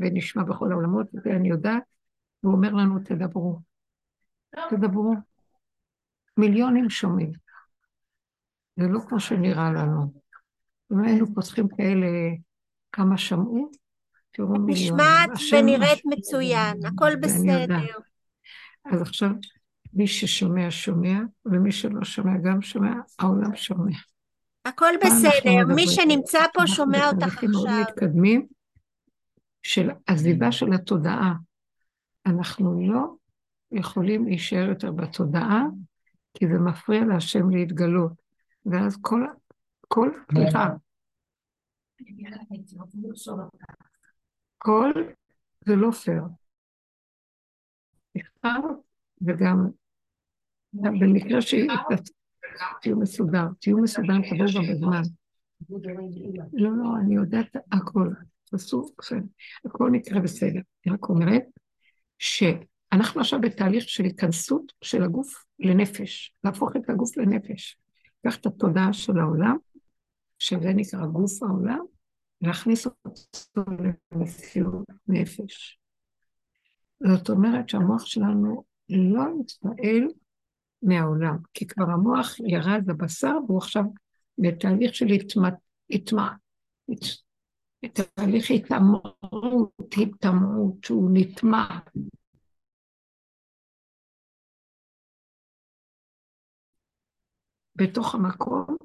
ונשמע בכל העולמות, ואני יודעת, הוא אומר לנו, תדברו. תדברו. מיליונים שומעים. זה לא כמו שנראה לנו. אם היינו פותחים כאלה, כמה שמעו, תראו מיליונים. נשמעת ונראית מצוין, הכל בסדר. אז עכשיו, מי ששומע, שומע, ומי שלא שומע, גם שומע, העולם שומע. הכל בסדר, מי שנמצא פה שומע אותך עכשיו. אנחנו מתקדמים של עזיבה של התודעה. אנחנו לא יכולים להישאר יותר בתודעה, כי זה מפריע להשם להתגלות. ואז כל, כל, סליחה, כל, זה לא פייר. סליחה, וגם, במקרה תהיו מסודר, תהיו מסודר, תבואו גם בזמן. לא, לא, אני יודעת הכל. תעשו, הכל נקרא בסדר. אני רק אומרת שאנחנו עכשיו בתהליך של התכנסות של הגוף לנפש, להפוך את הגוף לנפש. קח את התודעה של העולם, שזה נקרא גוף העולם, להכניס אותו למציאות נפש. זאת אומרת שהמוח שלנו לא יתפעל מהעולם, כי כבר המוח ירד לבשר והוא עכשיו בתהליך של התמע... תהליך התעמרות, התעמרות, שהוא נטמע. בתוך המקום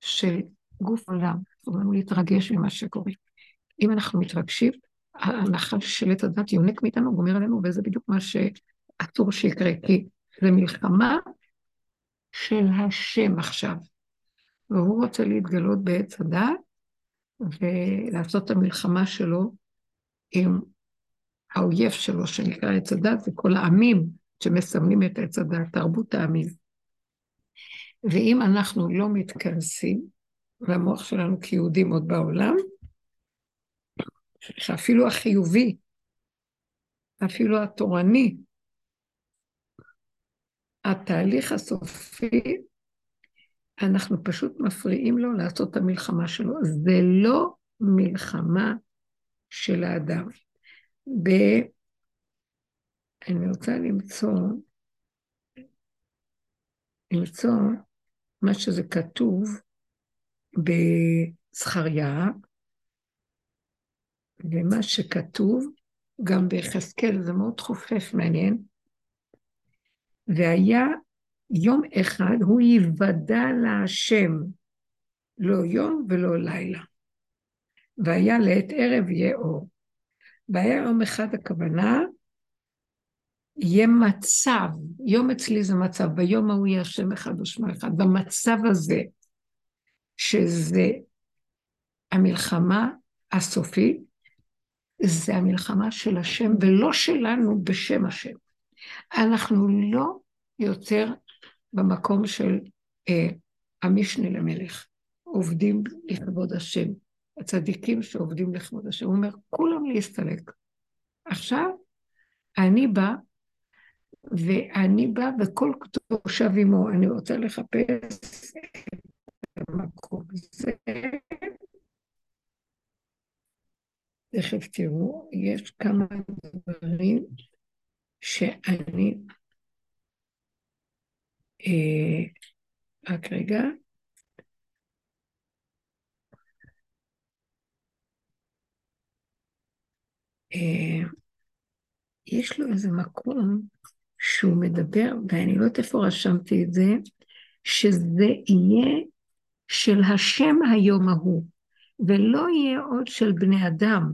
של גוף עולם, אסור לנו להתרגש ממה שקורה. אם אנחנו מתרגשים, הנחש של עת הדת יונק מאיתנו, גומר עלינו, וזה בדיוק מה שאסור שיקרה, כי זה מלחמה של השם עכשיו. והוא רוצה להתגלות בעץ הדת, ולעשות את המלחמה שלו עם האויב שלו, שנקרא עץ הדת, זה כל העמים שמסמלים את עץ הדת, תרבות העמים. ואם אנחנו לא מתכנסים, והמוח שלנו כיהודים עוד בעולם, שאפילו החיובי, אפילו התורני, התהליך הסופי, אנחנו פשוט מפריעים לו לעשות את המלחמה שלו. זה לא מלחמה של האדם. ב... אני רוצה למצוא, למצוא מה שזה כתוב בזכריה, ומה שכתוב גם ביחזקאל, זה מאוד חופף, מעניין. והיה יום אחד, הוא יוודע להשם, לא יום ולא לילה. והיה לעת ערב יהיה אור. והיה יום אחד הכוונה, יהיה מצב, יום אצלי זה מצב, ביום ההוא יהיה השם אחד ושמו אחד, במצב הזה, שזה המלחמה הסופית, זה המלחמה של השם ולא שלנו בשם השם. אנחנו לא יותר במקום של אה, המשנה למלך, עובדים לכבוד השם, הצדיקים שעובדים לכבוד השם. הוא אומר, כולם להסתלק. עכשיו, אני בא, ואני בא, וכל תושב עמו, אני רוצה לחפש את המקום הזה. תכף תראו, יש כמה דברים שאני... אה, רק רגע. אה, יש לו איזה מקום שהוא מדבר, ואני לא יודעת איפה רשמתי את זה, שזה יהיה של השם היום ההוא, ולא יהיה עוד של בני אדם.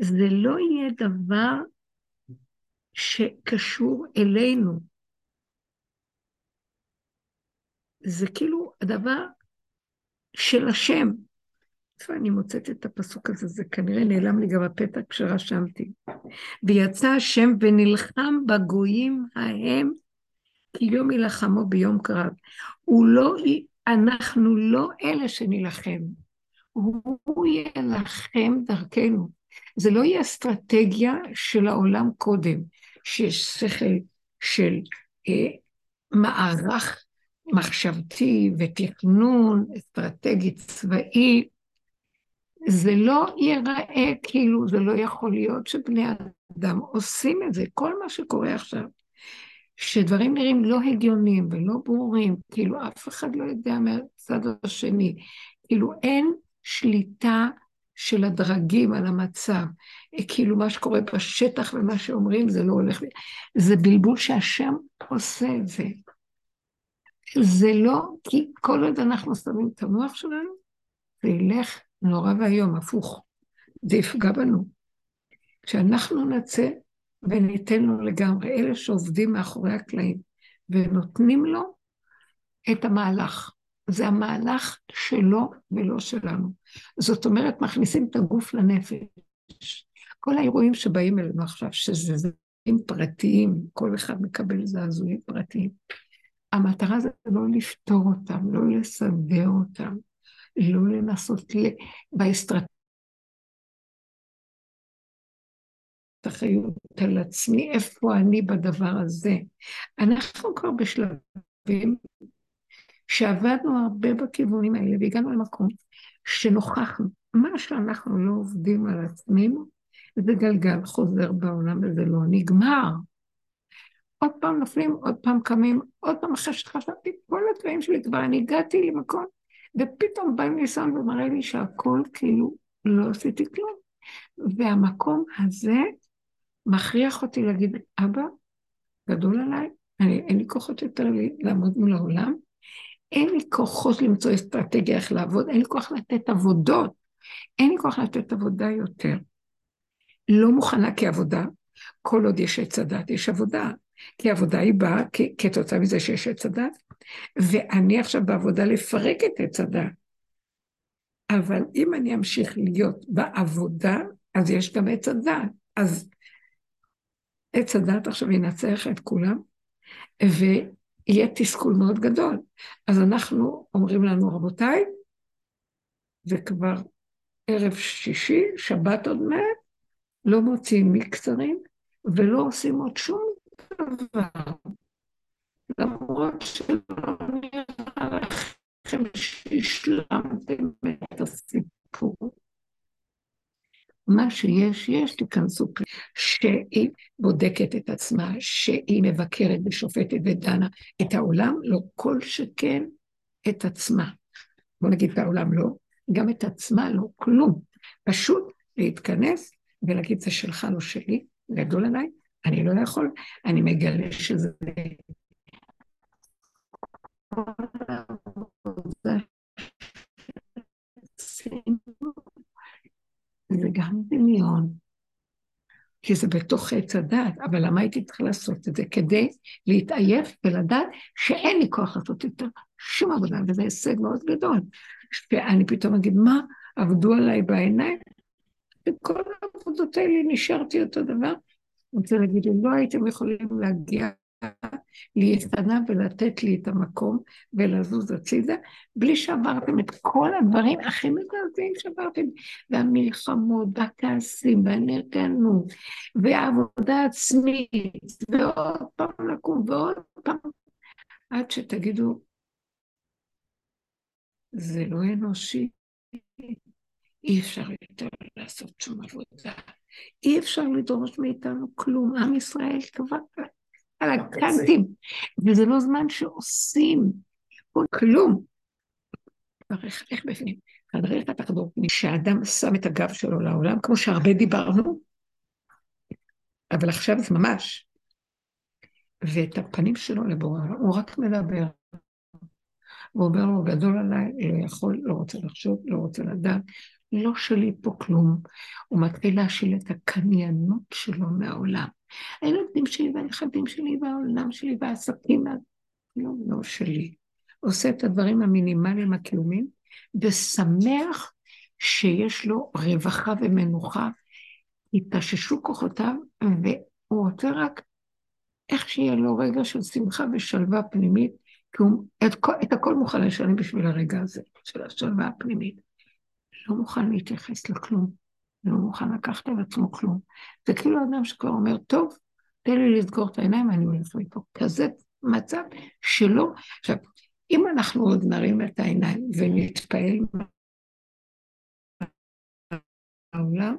זה לא יהיה דבר שקשור אלינו. זה כאילו הדבר של השם. איפה אני מוצאת את הפסוק הזה? זה כנראה נעלם לי גם הפתק כשרשמתי. ויצא השם ונלחם בגויים ההם, כי יום יילחמו ביום קרב. הוא לא, אנחנו לא אלה שנילחם, הוא יילחם דרכנו. זה לא יהיה אסטרטגיה של העולם קודם, שיש שכל של אה, מערך מחשבתי ותכנון אסטרטגי צבאי, זה לא ייראה כאילו זה לא יכול להיות שבני אדם עושים את זה. כל מה שקורה עכשיו, שדברים נראים לא הגיוניים ולא ברורים, כאילו אף אחד לא יודע מהצד השני, כאילו אין שליטה של הדרגים על המצב. כאילו מה שקורה בשטח ומה שאומרים זה לא הולך, זה בלבול שהשם עושה את זה. זה לא, כי כל עוד אנחנו שמים את המוח שלנו, זה ילך נורא ואיום, הפוך. זה יפגע בנו. כשאנחנו נצא וניתן לו לגמרי, אלה שעובדים מאחורי הקלעים, ונותנים לו את המהלך. זה המהלך שלו ולא שלנו. זאת אומרת, מכניסים את הגוף לנפש. כל האירועים שבאים אלינו עכשיו, שזה זעזועים פרטיים, כל אחד מקבל זעזועים פרטיים. המטרה זה לא לפתור אותם, לא לסדר אותם, לא לנסות ל... באסטרטגיה. אחריות על עצמי, איפה אני בדבר הזה. אנחנו כבר בשלבים שעבדנו הרבה בכיוונים האלה והגענו למקום שנוכחנו, מה שאנחנו לא עובדים על עצמנו, זה גלגל חוזר בעולם וזה לא נגמר. עוד פעם נופלים, עוד פעם קמים, עוד פעם אחרי שחשבתי, כל הדברים שלי כבר אני הגעתי למקום, ופתאום בא ניסיון ומראה לי שהכל כאילו לא עשיתי כלום. והמקום הזה מכריח אותי להגיד, אבא, גדול עליי, אני, אין לי כוחות יותר לי, לעמוד מול העולם, אין לי כוחות למצוא אסטרטגיה איך לעבוד, אין לי כוח לתת עבודות, אין לי כוח לתת עבודה יותר. לא מוכנה כעבודה, כל עוד יש עץ הדת, יש עבודה. כי עבודה היא באה כתוצאה מזה שיש עץ הדת, ואני עכשיו בעבודה לפרק את עץ הדת. אבל אם אני אמשיך להיות בעבודה, אז יש גם עץ הדת. אז עץ הדת עכשיו ינצח את כולם, ויהיה תסכול מאוד גדול. אז אנחנו אומרים לנו, רבותיי, זה כבר ערב שישי, שבת עוד מעט, לא מוציאים מקצרים ולא עושים עוד שום למרות שלא נראה לכם שהשלמתם את הסיפור. מה שיש, יש, תיכנסו, שהיא בודקת את עצמה, שהיא מבקרת ושופטת ודנה את העולם, לא כל שכן את עצמה. בוא נגיד את העולם לא, גם את עצמה לא, כלום. פשוט להתכנס ולהגיד זה שלך, לא שלי, גדול עליי, אני לא יכול, אני מגלה שזה... זה גם דמיון, כי זה בתוך עץ הדעת, אבל למה הייתי צריכה לעשות את זה? כדי להתעייף ולדעת שאין לי כוח לעשות יותר שום עבודה, וזה הישג מאוד גדול. שאני פתאום אגיד, מה, עבדו עליי בעיניים? וכל העבודות האלה נשארתי אותו דבר, רוצה להגיד לי, לא הייתם יכולים להגיע להסתנה ולתת לי את המקום ולזוז הצידה, בלי שעברתם את כל הדברים הכי מזעזעים שעברתם, והמלחמות, והכעסים, והנרגנות, והעבודה עצמית, ועוד פעם לקום, ועוד פעם, עד שתגידו, זה לא אנושי, אי אפשר יותר לעשות שום עבודה. אי אפשר לדרוש מאיתנו כלום. עם ישראל כבר על הקנטים, וזה לא זמן שעושים כלום. איך בפנים? חדריך תחדור פנים. כשאדם שם את הגב שלו לעולם, כמו שהרבה דיברנו, אבל עכשיו זה ממש. ואת הפנים שלו לבורא, הוא רק מדבר. הוא אומר לו, גדול עליי, לא יכול, לא רוצה לחשוב, לא רוצה לדעת, לא שלי פה כלום. הוא מתחיל להשיל את הקניינות שלו מהעולם. הילדים שלי והנכדים שלי והעולם שלי והעסקים, לא, לא שלי. עושה את הדברים המינימליים הקיומיים, ושמח שיש לו רווחה ומנוחה. התאוששו כוחותיו, והוא רוצה רק איך שיהיה לו רגע של שמחה ושלווה פנימית, כי הוא את, את הכל מוכן לשלם בשביל הרגע הזה, של השלווה הפנימית. לא מוכן להתייחס לכלום, לא מוכן לקחת על עצמו כלום. זה כאילו אדם שכבר אומר, טוב, תן לי לסגור את העיניים, אני הולך מפה. כזה מצב שלא. עכשיו, אם אנחנו עוד נרים את העיניים ונתפעל העולם,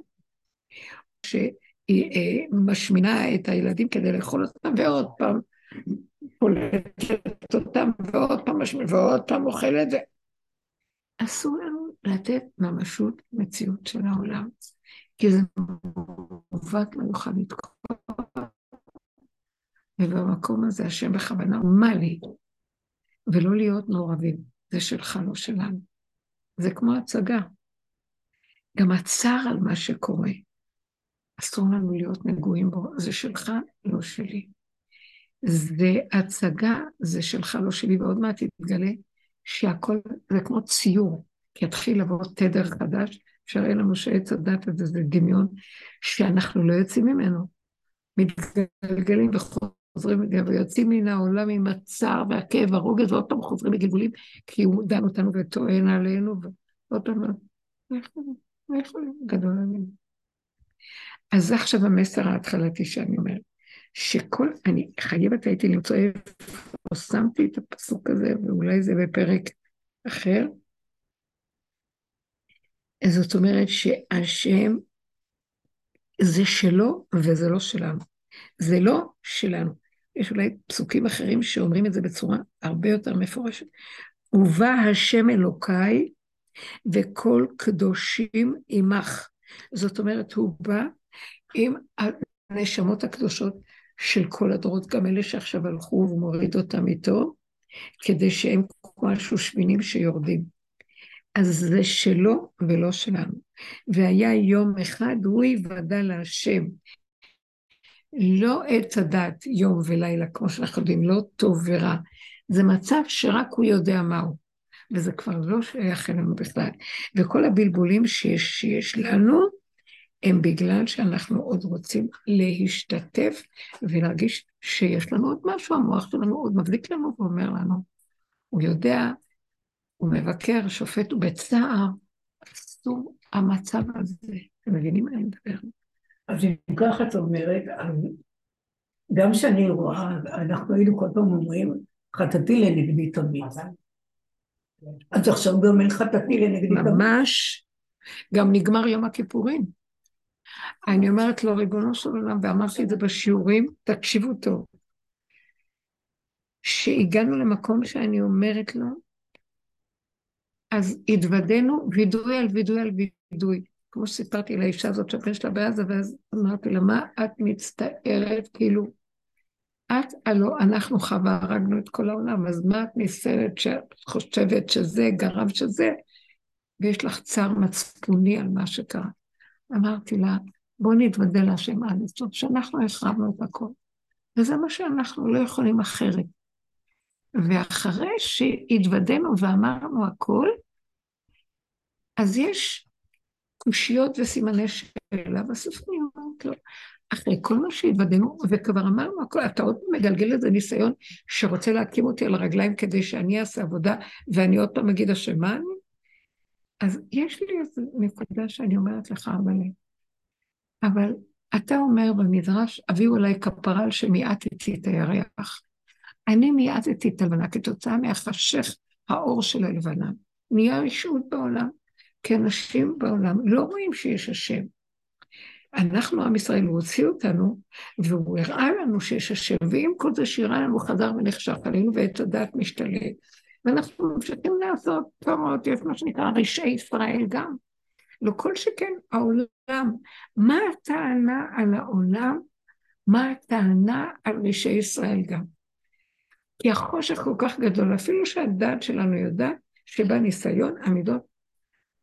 שהיא אה, משמינה את הילדים כדי לאכול אותם, ועוד פעם פולטת אותם, ועוד פעם משמינה, ועוד פעם אוכלת. אסור לנו לתת ממשות מציאות של העולם, כי זה מעוות מיוחד לתקוע. ובמקום הזה השם בכוונה מה לי, ולא להיות מעורבים. זה שלך, לא שלנו. זה כמו הצגה. גם הצער על מה שקורה, אסור לנו להיות נגועים בו, זה שלך, לא שלי. זה הצגה, זה שלך, לא שלי, ועוד מעט יתגלה שהכל, זה כמו ציור, כי יתחיל לבוא תדר חדש, שיראה לנו שעץ הדת הזה זה דמיון, שאנחנו לא יוצאים ממנו. מתגלגלים וחוזרים ויוצאים מן העולם עם הצער והכאב והרוגז, ועוד פעם חוזרים בגלגולים, כי הוא דן אותנו וטוען עלינו, ועוד פעם, מאיפה גדול עלינו? אז זה עכשיו המסר ההתחלתי שאני אומרת, שכל, אני חייבת הייתי למצוא איפה שמתי את הפסוק הזה, ואולי זה בפרק אחר. זאת אומרת שהשם זה שלו וזה לא שלנו. זה לא שלנו. יש אולי פסוקים אחרים שאומרים את זה בצורה הרבה יותר מפורשת. ובא השם אלוקיי וכל קדושים עמך. זאת אומרת, הוא בא עם הנשמות הקדושות של כל הדורות, גם אלה שעכשיו הלכו והוא מוריד אותם איתו, כדי שהם משהו שמינים שיורדים. אז זה שלו ולא שלנו. והיה יום אחד, הוא יוודע להשם. לא עץ הדת יום ולילה, כמו שאנחנו יודעים, לא טוב ורע. זה מצב שרק הוא יודע מהו. וזה כבר לא שייך אלינו בכלל. וכל הבלבולים שיש, שיש לנו, הם בגלל שאנחנו עוד רוצים להשתתף ולהרגיש שיש לנו עוד משהו, המוח שלנו עוד מבליק לנו ואומר לנו. הוא יודע, הוא מבקר, שופט, ובצער, אסור המצב הזה. אתם מבינים מה אני מדבר? אז אם ככה את אומרת, גם כשאני רואה, אנחנו היינו כל פעם אומרים, חטאתי לנגדי תמיד. אז עכשיו גם אין חטאתי לנגדי תמיד. ממש. גם נגמר יום הכיפורים. אני אומרת לו, ריבונו של עולם, ואמרתי את זה בשיעורים, תקשיבו טוב. שהגענו למקום שאני אומרת לו, אז התוודענו וידוי על וידוי על וידוי. כמו שסיפרתי לאישה הזאת שהבן שלה בעזה, ואז אמרתי לה, מה את מצטערת? כאילו, את, הלוא אנחנו חווה, הרגנו את כל העולם, אז מה את נסערת שאת חושבת שזה גרם שזה, ויש לך צער מצפוני על מה שקרה. אמרתי לה, בואו נתוודה להשם עד הסוף, שאנחנו החרבנו את הכל. וזה מה שאנחנו לא יכולים אחרת. ואחרי שהתוודענו ואמרנו הכל, אז יש קושיות וסימני שאלה, בסוף אני אומרת לו, אחרי כל מה שהתוודענו, וכבר אמרנו הכל, אתה עוד מגלגל איזה ניסיון שרוצה להקים אותי על הרגליים כדי שאני אעשה עבודה, ואני עוד פעם אגיד השם, מה אני? אז יש לי איזו נקודה שאני אומרת לך, אבל אבל אתה אומר במדרש, הביאו אליי כפרה על שמיעטתי את הירח. אני מיעטתי את הלבנה כתוצאה מהחשך האור של הלבנה. נהיה רשעות בעולם, כי אנשים בעולם לא רואים שיש השם. אנחנו, עם ישראל, הוא הוציא אותנו, והוא הראה לנו שיש השם, ועם כל זה שירה לנו חזר ונחשך עלינו, ואת הדעת משתלט. ואנחנו ממשיכים לעשות תורות, יש מה שנקרא רשעי ישראל גם. לא כל שכן העולם. מה הטענה על העולם? מה הטענה על רשעי ישראל גם? כי החושך כל כך גדול, אפילו שהדעת שלנו יודעת שבניסיון המידות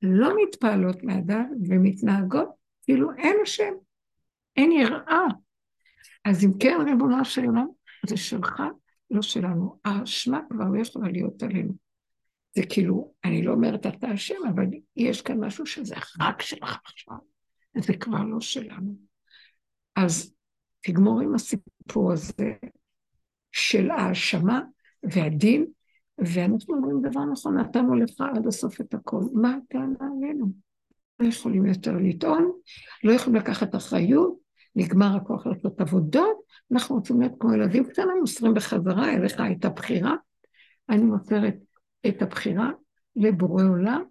לא מתפעלות מהדעת ומתנהגות כאילו אין השם, אין יראה. אז אם כן, ריבונו של עולם, זה שלך, לא שלנו. האשמה כבר לא יכולה להיות עלינו. זה כאילו, אני לא אומרת אתה אשם, אבל יש כאן משהו שזה רק שלך עכשיו, זה כבר לא שלנו. אז תגמור עם הסיפור הזה של האשמה והדין, ואנחנו אומרים דבר נכון, נתנו לך עד הסוף את הכל. מה הטענה עלינו? לא יכולים יותר לטעון, לא יכולים לקחת אחריות, נגמר הכוח לעשות עבודות, אנחנו רוצים להיות כמו ילדים קטנים, מוסרים בחזרה אליך את הבחירה. אני מוסרת את הבחירה לבורא עולם,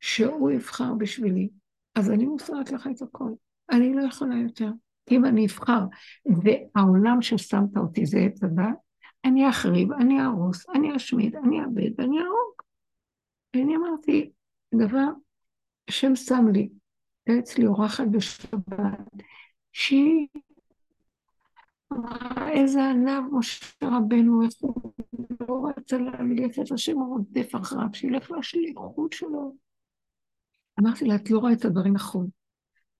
שהוא יבחר בשבילי. אז אני מוסרת לך את הכל. אני לא יכולה יותר. אם אני אבחר, והעולם ששמת אותי זה עץ הדת, אני אחריב, אני אהרוס, אני אשמיד, אני אאבד, ואני אהרוג. ואני אמרתי, דבר, השם שם לי, הייתה אצלי אורחת בשבת, שהיא אמרה, איזה ענב משה רבנו, איך הוא לא רצה ללכת, השם רודף אחריו, שילך לשליחות שלו. אמרתי לה, את לא רואה את הדברים נכון.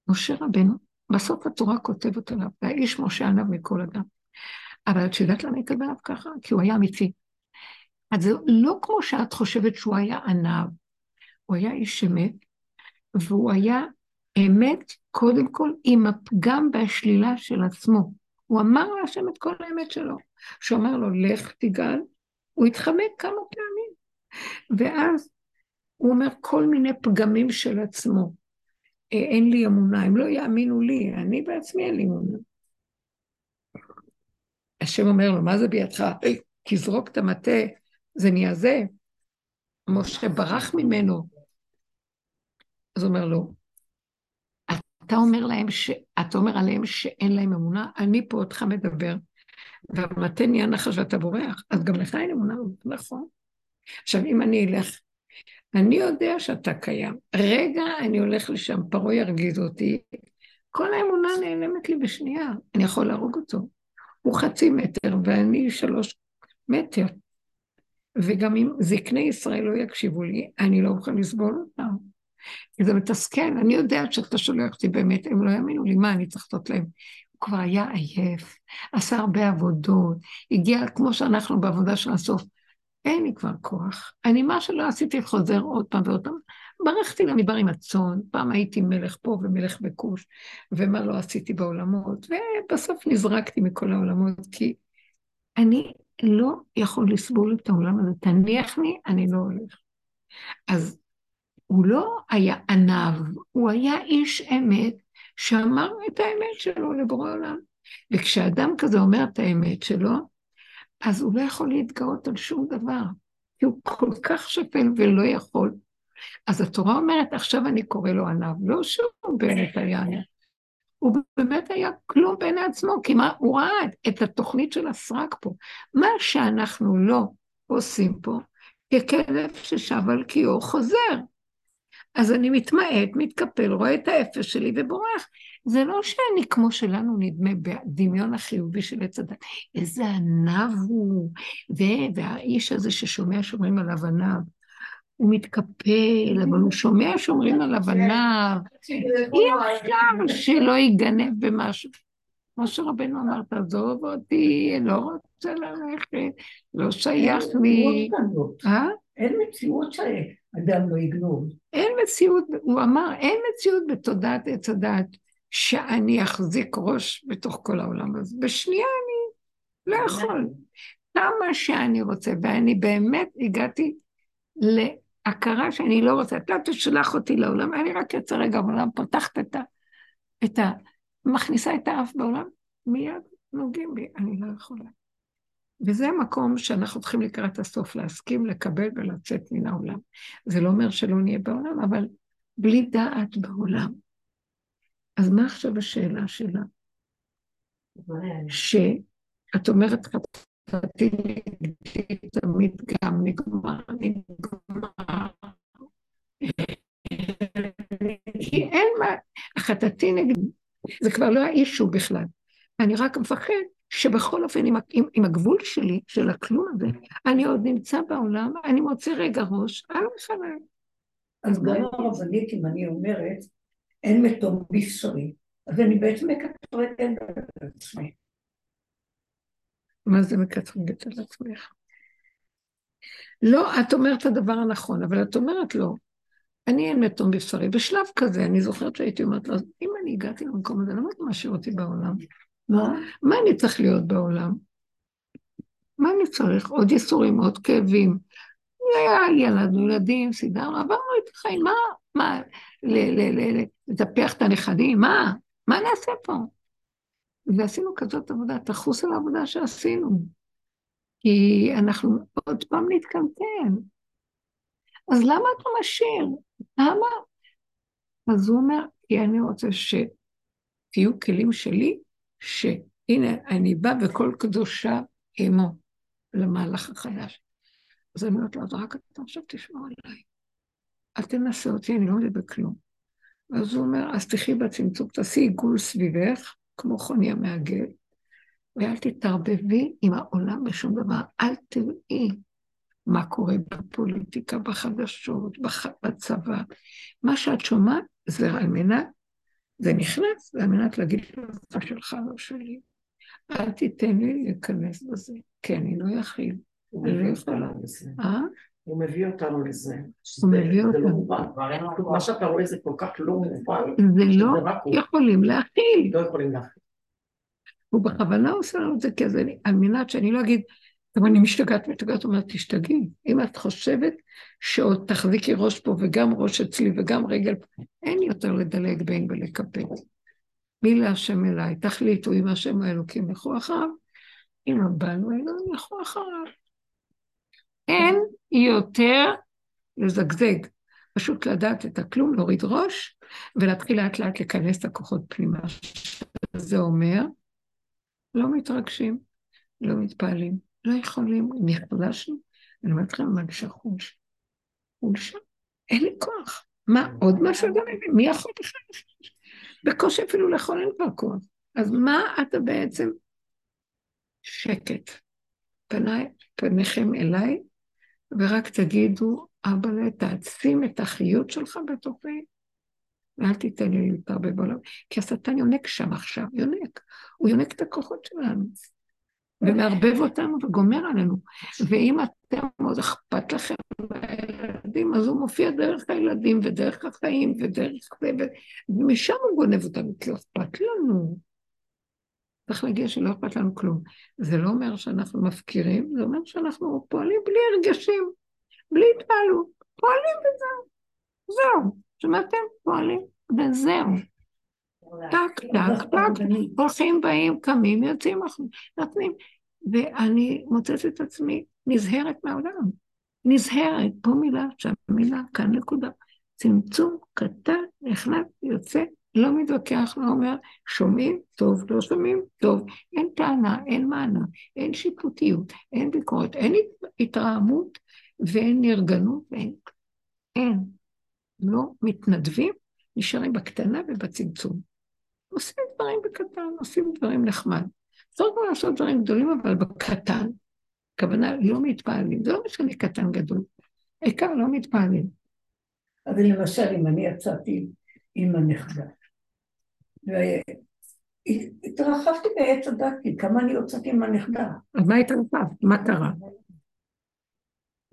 משה רבנו, בסוף התורה כותבת עליו, והאיש משה ענב מכל אדם. אבל את יודעת למה התקבל עליו ככה? כי הוא היה אמיתי. אז זה לא כמו שאת חושבת שהוא היה ענב, הוא היה איש אמת, והוא היה אמת קודם כל עם הפגם והשלילה של עצמו. הוא אמר להשם את כל האמת שלו. כשהוא אמר לו, לך תגאל, הוא התחמק כמה פעמים. ואז הוא אומר כל מיני פגמים של עצמו. אה, אין לי אמונה, הם לא יאמינו לי, אני בעצמי אין לי אמונה. השם אומר לו, מה זה בידך? כי זרוק את המטה, זה נהיה זה. משה ברח ממנו. אז הוא אומר לו, אתה אומר להם, ש... אתה אומר עליהם שאין להם אמונה, אני פה אותך מדבר, והמטה נהיה נחש ואתה בורח, אז גם לך אין אמונה, נכון. עכשיו, אם אני אלך, אני יודע שאתה קיים. רגע, אני הולך לשם, פרעה ירגיז אותי, כל האמונה נעלמת לי בשנייה, אני יכול להרוג אותו. הוא חצי מטר ואני שלוש מטר. וגם אם זקני ישראל לא יקשיבו לי, אני לא אוכל לסבול אותם. כי זה מתסכל, אני יודעת שאתה שולח אותי באמת, הם לא יאמינו לי, מה אני צריך לעשות להם? הוא כבר היה עייף, עשה הרבה עבודות, הגיע כמו שאנחנו בעבודה של הסוף. אין לי כבר כוח. אני, מה שלא עשיתי, חוזר עוד פעם ועוד פעם. ברחתי למדבר עם הצאן, פעם הייתי מלך פה ומלך בכוש, ומה לא עשיתי בעולמות, ובסוף נזרקתי מכל העולמות, כי אני לא יכול לסבול את העולם הזה. תניח לי, אני לא הולך. אז הוא לא היה ענב, הוא היה איש אמת שאמר את האמת שלו לבורא עולם. וכשאדם כזה אומר את האמת שלו, אז הוא לא יכול להתגאות על שום דבר, כי הוא כל כך שפל ולא יכול. אז התורה אומרת, עכשיו אני קורא לו ענב, לא שהוא באמת היה ענב. הוא באמת היה כלום בעיני עצמו, כי מה, הוא ראה את התוכנית של הסרק פה. מה שאנחנו לא עושים פה, ככלב ששב על קיאו חוזר. אז אני מתמעט, מתקפל, רואה את האפס שלי ובורח. זה לא שאני, כמו שלנו נדמה, בדמיון החיובי של עץ הדת, איזה ענב הוא, והאיש הזה ששומע שאומרים עליו ענב, הוא מתקפל, אבל הוא שומע שאומרים עליו ענב, אי אפשר שלא יגנב במשהו. כמו שרבנו אמר, תעזוב אותי, לא רוצה ללכת, לא שייך לי. אה? אין מציאות שאדם לא יגנוב. אין מציאות, הוא אמר, אין מציאות בתודעת עץ הדעת שאני אחזיק ראש בתוך כל העולם הזה. בשנייה אני לא יכול. כמה שאני רוצה, ואני באמת הגעתי להכרה שאני לא רוצה. אתה תשלח אותי לעולם, אני רק יוצא רגע בעולם, פותחת את ה... את ה... מכניסה את האף בעולם, מיד נוגעים בי, אני לא יכולה. וזה המקום שאנחנו צריכים לקראת הסוף, להסכים, לקבל ולצאת מן העולם. זה לא אומר שלא נהיה בעולם, אבל בלי דעת בעולם. אז מה עכשיו השאלה שלה? שאת אומרת, חטאתי תמיד גם נגמר, נגמר. כי אין מה, החטאתי נגדי, זה כבר לא האישו בכלל. אני רק מפחד שבכל אופן עם, עם, עם הגבול שלי, של הכלום הזה, אני עוד נמצא בעולם, אני מוצא רגע ראש, על מחלל. אז גם הרבנית, אם אני אומרת, אין מתום בשרי, אז אני בעצם מקטרגת על עצמי. מה זה מקטרגת על עצמך? לא, את אומרת את הדבר הנכון, אבל את אומרת לא. אני אין מתום בשרי. בשלב כזה, אני זוכרת שהייתי אומרת לו, אם אני הגעתי למקום הזה, למה אתה משאיר אותי בעולם? מה? אני צריך להיות בעולם? מה אני צריך? עוד ייסורים, עוד כאבים. ילדנו ילדים, סידרנו, עברנו את החיים, מה, מה, לטפח את הנכדים, מה, מה נעשה פה? ועשינו כזאת עבודה, תחוס על העבודה שעשינו, כי אנחנו עוד פעם נתקלקל. אז למה אתה משאיר? למה? אז הוא אומר, כי אני רוצה שתהיו כלים שלי, שהנה, אני בא וכל קדושה עמו למהלך החדש. אז אני אומרת לו, אז רק אתה עכשיו תשמור עליי. אל תנסה אותי, אני לא עומדת בכלום. אז הוא אומר, אז תחי בצמצום, תעשי עיגול סביבך, כמו חוני המעגל, ואל תתערבבי עם העולם בשום דבר. אל תראי מה קורה בפוליטיקה, בחדשות, בח... בצבא. מה שאת שומעת זה על מנת, זה נכנס, זה על מנת להגיד לך שלך, לא שלי. אל תיתן לי להיכנס בזה, כי אני לא יכיל. אני לא יכולה. אה? הוא מביא אותנו לזה. הוא מביא לא אותנו. מה שאתה רואה זה כל כך לא מובן. זה לא יכולים להכיל. לא יכולים להכיל. הוא בכוונה עושה לנו את זה כזה, על מנת שאני לא אגיד, אבל אני משתגעת, משתגעת, אומרת, תשתגעי. אם את חושבת שעוד תחזיקי ראש פה וגם ראש אצלי וגם רגל פה, אין יותר לדלג בין ולקפל. מי להשם אליי? תחליטו אם השם האלוקים ילכו אחריו, אם הבנו אלוהים ילכו אחריו. אין יותר לזגזג. פשוט לדעת את הכלום, להוריד ראש, ולהתחיל לאט לאט לכנס את הכוחות פנימה. זה אומר, לא מתרגשים, לא מתפעלים, לא יכולים, נחלשנו. אני אומרת לכם, מרגישה חולשה. חולשה, אין לי כוח. מה, עוד משהו גם אין לי? מי יכול בכלל? בקושי אפילו לאכול אין כבר כוח. אז מה אתה בעצם? שקט. פניי, פניכם אליי, ורק תגידו, אבא, תעצים את החיות שלך בתוכי, ואל תיתן לי להתערבב בעולם. כי השטן יונק שם עכשיו, יונק. הוא יונק את הכוחות שלנו, ומערבב אותנו וגומר עלינו. ואם אתם עוד אכפת לכם מהילדים, אז הוא מופיע דרך הילדים ודרך החיים ודרך זה, ומשם הוא גונב אותנו, כי לא אכפת לנו. צריך להגיע שלא אכפת לנו כלום. זה לא אומר שאנחנו מפקירים, זה אומר שאנחנו פועלים בלי הרגשים, בלי התפעלות, פועלים וזהו. זהו, שמעתם? פועלים וזהו. טק, טק, טק, הולכים, באים, קמים, יוצאים, נותנים. ואני מוצאת את עצמי נזהרת מהעולם. נזהרת, פה מילה, שם מילה, כאן נקודה. צמצום קטן, נכנס, יוצא, לא מתווכח, לא אומר, שומעים, טוב, לא שומעים, טוב. אין טענה, אין מענה, אין שיפוטיות, אין ביקורת, אין התרעמות ואין נרגנות ואין... אין. לא מתנדבים, נשארים בקטנה ובצמצום. עושים דברים בקטן, עושים דברים נחמד. צריך גם לעשות דברים גדולים, אבל בקטן. הכוונה, לא מתפעלים. זה לא משנה קטן גדול. העיקר לא מתפעלים. אבל למשל, אם אני יצאתי עם הנכדה, והתרחבתי בעץ הדת, כמה אני יוצאתי עם הנכדה. אז מה התרחבת? מה קרה?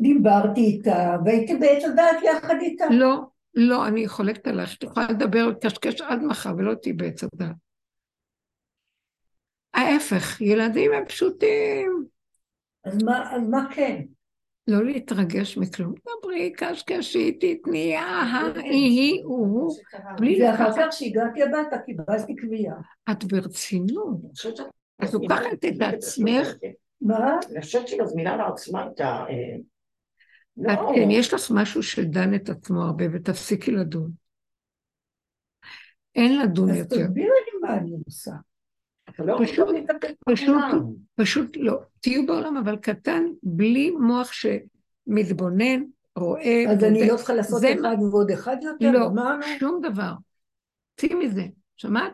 דיברתי איתה, והייתי בעץ הדת יחד איתה. לא, לא, אני חולקת עליך, יכולה לדבר, קשקש עד מחר ולא תהיי בעץ הדת. ההפך, ילדים הם פשוטים. אז מה, אז מה כן? לא להתרגש מכלום. דברי, קשקשי, תתני, היא, הוא, בלי ואחר כך שהגעתי הביתה קיבלתי קביעה. את ברצינות. את לוקחת את עצמך. מה? אני חושבת שהיא מזמינה לעצמה את ה... לא. כן, יש לך משהו שדן את עצמו הרבה, ותפסיקי לדון. אין לדון יותר. אז תסבירי לי מה אני עושה. לא פשוט, פשוט, פשוט לא. תהיו בעולם, אבל קטן, בלי מוח שמתבונן, רואה. אז אני לא צריכה לעשות אחד ועוד אחד יותר? לא, שום דבר. צאי מזה, שמעת?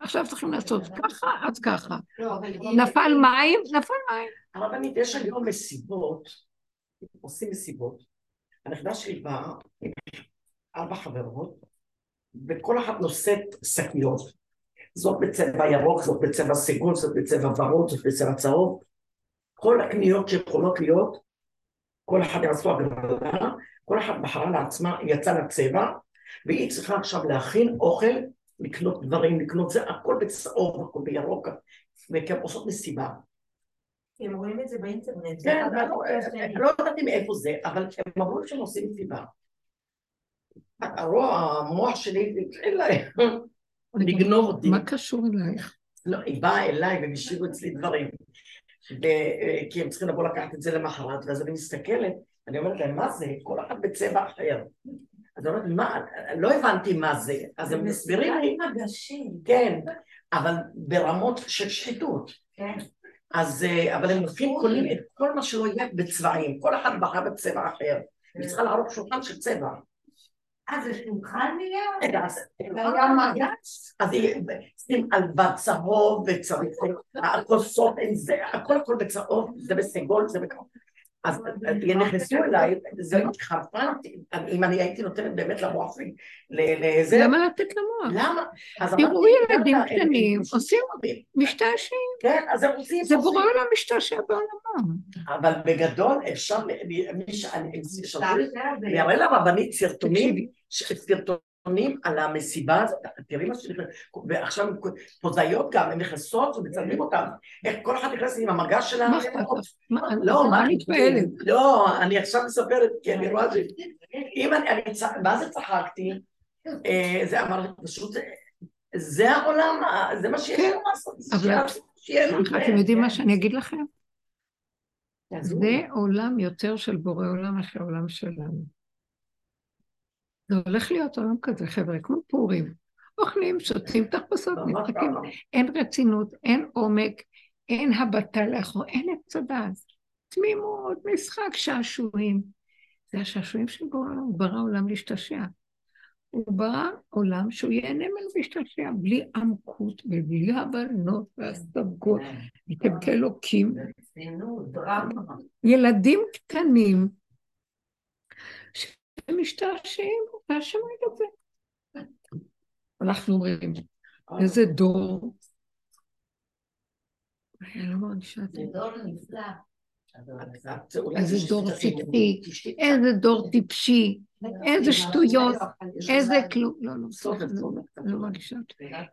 עכשיו צריכים לעשות ככה, אז ככה. לא, נפל מים, נפל מים. הרבנית, יש היום מסיבות, עושים מסיבות. הנכדה שלי באה עם ארבע חברות, וכל אחת נושאת שקיות. זאת בצבע ירוק, זאת בצבע סגול, זאת בצבע ורוד, זאת בצבע צהוב. כל הקניות שיכולות להיות, כל אחד יעשו הגרלה, כל אחת בחרה לעצמה, יצא לצבע, והיא צריכה עכשיו להכין אוכל, לקנות דברים, לקנות זה, הכל בצהוב, הכל בירוק, וכן עושות מסיבה. הם רואים את זה באינטרנט. כן, לא ידעתי מאיפה זה, אבל הם אמרו שהם עושים מסיבה. המוח שלי התחיל להם. לגנוב אותי. מה קשור אלייך? לא, היא באה אליי והם השאירו אצלי דברים. כי הם צריכים לבוא לקחת את זה למחרת, ואז אני מסתכלת, אני אומרת להם, מה זה? כל אחד בצבע אחר. אז אני אומרת, מה, לא הבנתי מה זה, אז הם מסבירים לי, כן, אבל ברמות של שחיתות. כן. אז, אה, אבל הם לוקחים קונים את כל מה שלא יהיה בצבעים, כל אחד בחר בצבע אחר. היא צריכה לערוך שולחן של צבע. אה, זה שולחן נהיה? היה מגש. אז שים על בצהוב וצריך, הכוסות, הכל הכל בצהוב, זה בסגול, זה בכמה. אז נכנסו אליי, זה מה שחרפנתי, אם אני הייתי נותנת באמת למוח לזה... למה לתת למוח? למה? תראו ילדים קטנים, עושים משתעשעים. כן, אז הם עושים... זה בורא עולם משתעשע בעולמם. אבל בגדול אפשר, אני אראה לרבנית סרטונים, סרטונים עונים על המסיבה הזאת, תראי מה שנכנס, ועכשיו פוזאיות גם, הן נכנסות ומצלמים אותן, איך כל אחד נכנס עם המגש שלה. לא, מה מתפעלת? לא, אני עכשיו מספרת, כי אני רואה את זה. אם אני, מה זה צחקתי? אה, זה אמר, פשוט, זה העולם, זה מה שיש לנו לעשות. אבל אתם יודעים מה שאני אגיד לכם? זה עולם יותר של בורא עולם מאשר העולם שלנו. זה הולך להיות עולם כזה, חבר'ה, כמו פורים. אוכלים, שותים תחפושות, משחקים. אין רצינות, אין עומק, אין הבטה לאחור, אין עץ הדעת. תמימות, משחק, שעשועים. זה השעשועים של בורא עולם, הוא ברא עולם להשתעשע. הוא ברא עולם שהוא ייהנה ממנו להשתעשע, בלי עמקות ובלי הבנות והשגות, אתם כאלוקים. ילדים קטנים, הם משתעשעים, והשם יגבה. אנחנו אומרים, איזה דור. אני לא מרגישה את זה. זה. דור נפלא. איזה דור טיפשי, איזה דור טיפשי, איזה שטויות, איזה כלום, לא, לא, סליחה, לא מרגישה,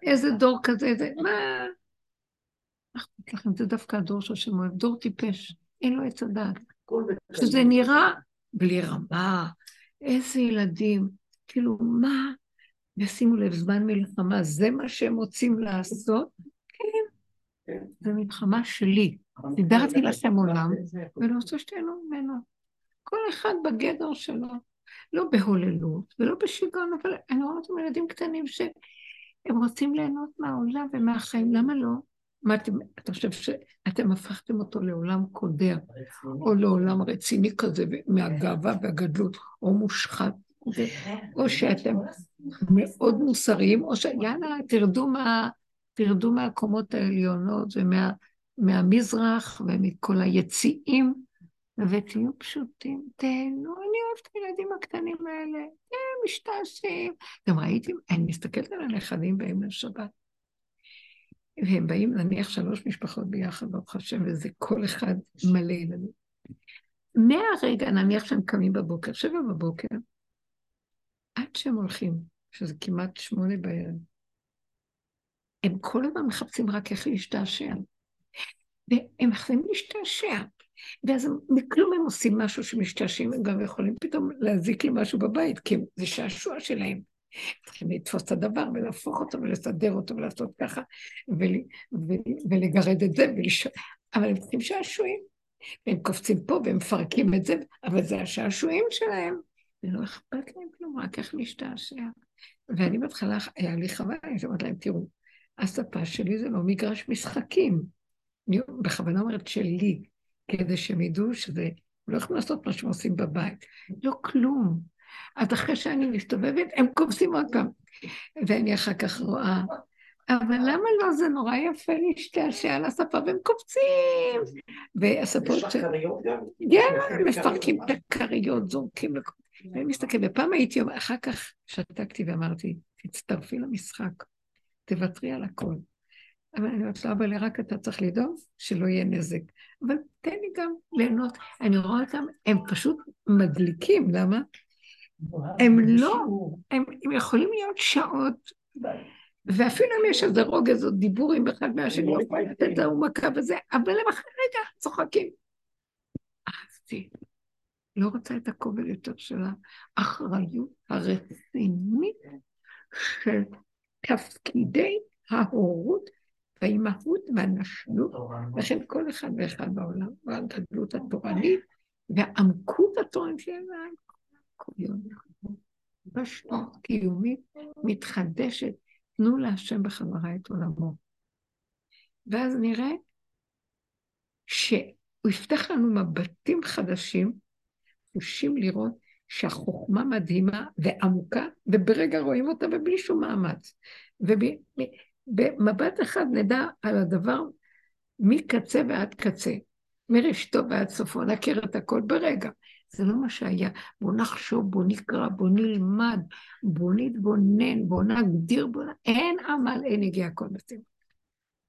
איזה דור כזה, זה, מה? אכפת לכם, זה דווקא הדור שהשם אוהב, דור טיפש, אין לו עץ הדעת. שזה נראה בלי רמה, איזה ילדים, כאילו, מה? ושימו לב, זמן מלחמה, זה מה שהם רוצים לעשות? כן, זו מלחמה שלי. סידרתי לכם עולם, ואני רוצה שתהנו ממנו. כל אחד בגדר שלו, לא בהוללות ולא בשיגעון, אבל אני רואה אותם ילדים קטנים שהם רוצים ליהנות מהעולם ומהחיים, למה לא? מה אתם, אתה חושב שאתם הפכתם אותו לעולם קודר, או לעולם רציני כזה, מהגאווה והגדלות, או מושחת, או שאתם מאוד מוסריים, או שיאללה, תרדו, מה, תרדו מהקומות העליונות ומהמזרח ומכל היציאים, ותהיו פשוטים, תהנו, אני אוהבת את הילדים הקטנים האלה, הם משתעשעים. אתם ראיתם, אני מסתכלת על הנכדים באים לשבת. והם באים נניח שלוש משפחות ביחד, ברוך השם, וזה כל אחד מלא ילדים. מהרגע, נניח שהם קמים בבוקר, שבע בבוקר, עד שהם הולכים, שזה כמעט שמונה בערב, הם כל הזמן מחפשים רק איך להשתעשע. והם יכולים להשתעשע. ואז מכלום הם עושים משהו שמשתעשעים, הם גם יכולים פתאום להזיק לי משהו בבית, כי זה שעשוע שלהם. צריכים לתפוס את הדבר ולהפוך אותו ולסדר אותו ולעשות ככה ול, ו, ולגרד את זה ולשאול, אבל הם צריכים שעשועים. הם קופצים פה והם מפרקים את זה, אבל זה השעשועים שלהם. ולא אכפת להם כלום, רק איך להשתעשע. ואני בהתחלה, היה לי חוויה, אני אומרת להם, תראו, הספה שלי זה לא מגרש משחקים. אני בכוונה אומרת שלי, כדי שהם ידעו שזה, לא יכולים לעשות מה שהם עושים בבית. לא כלום. אז אחרי שאני מסתובבת, הם קופצים עוד פעם. ואני אחר כך רואה, אבל למה לא? זה נורא יפה להשתעשע על השפה, והם קופצים. והספות... יש לך כריות גם? כן, מפרקים את הכריות, זורקים. ואני מסתכלת, ופעם הייתי, אחר כך שתקתי ואמרתי, תצטרפי למשחק, תוותרי על הכל. אבל אני אומרת לו, אבל רק אתה צריך לדאוג שלא יהיה נזק. אבל תן לי גם ליהנות. אני רואה אותם, הם פשוט מדליקים, למה? הם לא, הם, הם יכולים להיות שעות, ואפילו אם יש איזה רוגז או דיבור עם אחד מהשני, יכול לתת להוא מכה וזה, אבל הם אחרי רגע צוחקים. אהבתי. לא רוצה את הכובד יותר של האחריות הרצינית של תפקידי ההורות והאימהות והנשלות, לכן כל אחד ואחד בעולם, והגדלות התורנית והעמקות התורנית שלהם, כל. פשטות קיומית מתחדשת. תנו להשם בחזרה את עולמו. ואז נראה שהוא יפתח לנו מבטים חדשים, חושים לראות שהחוכמה מדהימה ועמוקה, וברגע רואים אותה ובלי שום מאמץ. ובמבט אחד נדע על הדבר מקצה ועד קצה, מראשיתו ועד סופו, נכיר את הכל ברגע. זה לא מה שהיה. בואו נחשוב, בואו נקרא, בואו נלמד, בואו נתבונן, בואו נגדיר, בואו... אין עמל, אין הגיע הכל בסדר.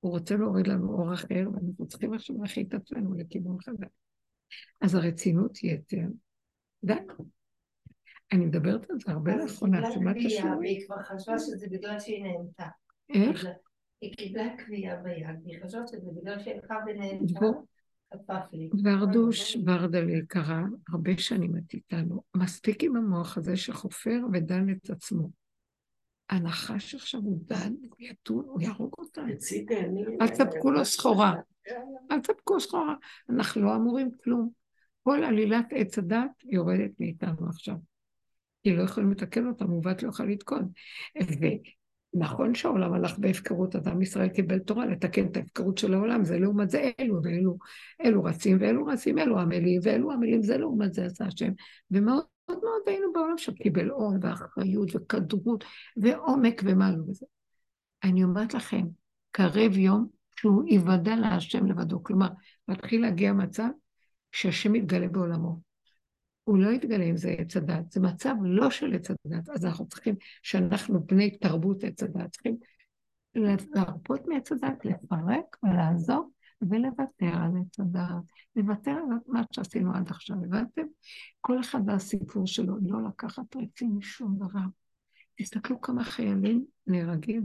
הוא רוצה להוריד לנו אור אחר, ואנחנו צריכים עכשיו להכין את עצמנו לכיוון חזק. אז הרצינות יתר, די. אני מדברת על זה הרבה לאחרונה, שומעת את השינוי? והיא כבר חשבה שזה בגלל שהיא נהנתה. איך? היא קיבלה קביעה ביד, והיא חשבה שזה בגלל שהיא הלכה ונהנתה. ורדוש ורדל יקרה, הרבה שנים את איתנו, מספיק עם המוח הזה שחופר ודן את עצמו. הנחש עכשיו הוא דן, הוא יתון, הוא יהרוג אותנו. אל תספקו לו סחורה. אל תספקו סחורה. אנחנו לא אמורים כלום. כל עלילת עץ הדת יורדת מאיתנו עכשיו. כי לא יכולים לתקן אותה, מעוות לא יכול לתקון. ונכון שהעולם הלך בהפקרות, אז עם ישראל קיבל תורה לתקן את ההפקרות של העולם, זה לעומת זה אלו ואלו, אלו רצים ואלו רצים, אלו עמלים ואלו עמלים, זה לעומת זה עשה השם. ומאוד מאוד היינו בעולם שקיבל עול ואחריות וכדרות ועומק ומה לא וזה. אני אומרת לכם, קרב יום שהוא ייוודע להשם לבדו. כלומר, מתחיל להגיע מצב שהשם יתגלה בעולמו. הוא לא יתגלה אם זה עץ הדת, זה מצב לא של עץ הדת, אז אנחנו צריכים, שאנחנו בני תרבות עץ הדת, צריכים להרפות מעץ הדת, לפרק ולעזור ולוותר על עץ הדת, לוותר על מה שעשינו עד עכשיו, הבנתם? כל אחד והסיפור שלו, לא לקחת רצים משום דבר. תסתכלו כמה חיילים נהרגים,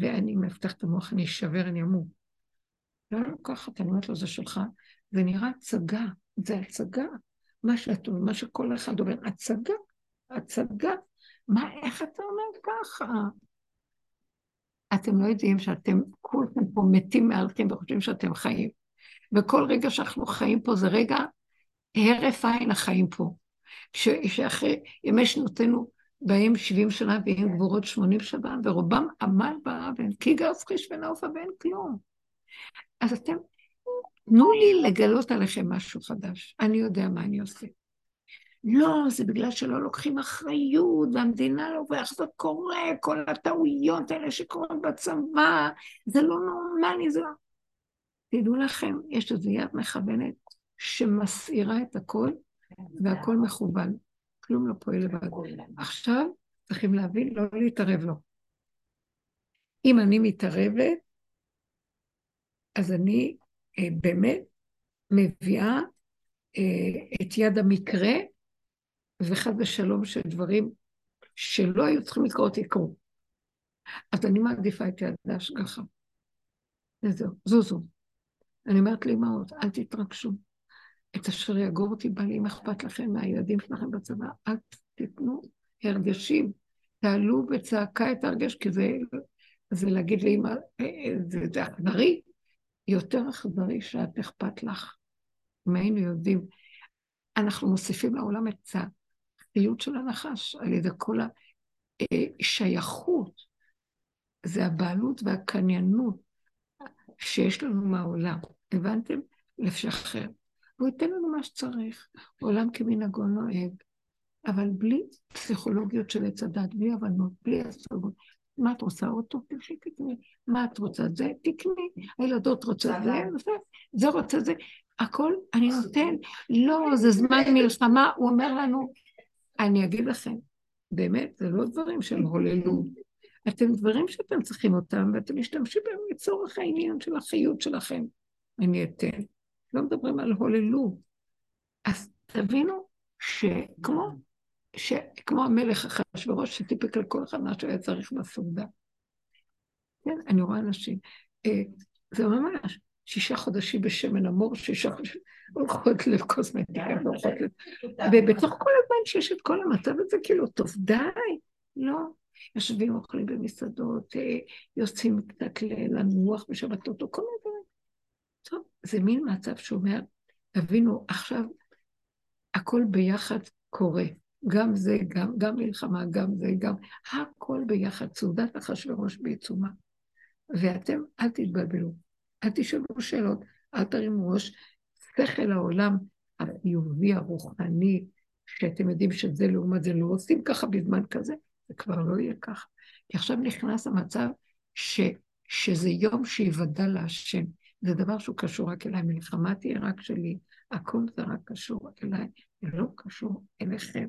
ואני מפתח את המוח, אני אשבר, אני אמור. לא לקחת, אני אומרת לו, זה שלך, זה נראה הצגה, זה הצגה. מה שאת אומרת, מה שכל אחד אומר, הצגה, הצגה. מה, איך אתה אומר ככה? אתם לא יודעים שאתם כולכם פה מתים מהלכים וחושבים שאתם חיים. וכל רגע שאנחנו חיים פה זה רגע הרף עין החיים פה. ש, שאחרי ימי שנותינו באים 70 שנה ואין גבורות 80 שנה, ורובם עמל באבן, כי גרס חיש ונאופה ואין כלום. אז אתם, תנו לי לגלות עליכם משהו חדש, אני יודע מה אני עושה. לא, זה בגלל שלא לוקחים אחריות, והמדינה לא, ואיך זה קורה, כל הטעויות האלה שקורות בצבא, זה לא נורמלי, זה לא... תדעו לכם, יש איזו יד מכוונת שמסעירה את הכל, והכל מכוון. כלום לא פועל לבד. עכשיו צריכים להבין, לא להתערב לו. אם אני מתערבת, אז אני באמת מביאה אה, את יד המקרה, וחד ושלום של דברים שלא היו צריכים לקרות יקרו. אז אני מעדיפה את יד ההשגחה. וזהו, זוזו. אני אומרת לאמהות, אל תתרגשו. את אשר יגור אותי בעלי, אם אכפת לכם מהילדים שלכם בצבא, אל תיתנו הרגשים. תעלו בצעקה את הרגש, כי זה, זה להגיד לאמא, אה, אה, זה אכזרי, יותר אכזרי שאת אכפת לך. אם היינו יודעים, אנחנו מוסיפים לעולם את החיות של הנחש על ידי כל השייכות. זה הבעלות והקניינות שיש לנו מהעולם. הבנתם? לשחרר. הוא ייתן לנו מה שצריך. עולם כמנהגו נוהג, אבל בלי פסיכולוגיות של עץ הדת, בלי הבנות, בלי השגות. מה את רוצה אותו? תלכי תקני. מה את רוצה? זה, תקני. הילדות רוצות זה, זה, זה רוצה זה. הכל אני נותן. לא, זה זמן מלחמה. הוא אומר לנו, אני אגיד לכם, באמת, זה לא דברים של הוללות. אתם דברים שאתם צריכים אותם, ואתם משתמשים בהם לצורך העניין של החיות שלכם. אני אתן. לא מדברים על הוללות. אז תבינו שכמו, שכמו המלך אחשוורוש שטיפק על כל אחד מה שהוא היה צריך בסעודה. כן, אני רואה אנשים. אה, זה ממש שישה חודשים בשמן המור, שישה חודשים הולכות לקוסמטיקה והולכות ל... ובתוך כל הזמן שיש את כל המצב הזה, כאילו, טוב, די, לא. יושבים, אוכלים במסעדות, אה, יוצאים קצת לנוח בשבתות, או כל מיני דברים. טוב, זה מין מצב שאומר, תבינו, עכשיו הכל ביחד קורה. גם זה, גם, גם מלחמה, גם זה, גם... הכל ביחד, סעודת אחשוורוש בעיצומה. ואתם, אל תתבלבלו, אל תשאלו שאלות, אל תרימו ראש. שכל העולם החיובי, הרוחני, שאתם יודעים שזה לעומת זה, לא עושים ככה בזמן כזה, זה כבר לא יהיה ככה. כי עכשיו נכנס המצב ש, שזה יום שיוודע להשם. זה דבר שהוא קשור רק אליי, מלחמה תהיה רק שלי, הכל זה רק קשור אליי, זה לא קשור אליכם.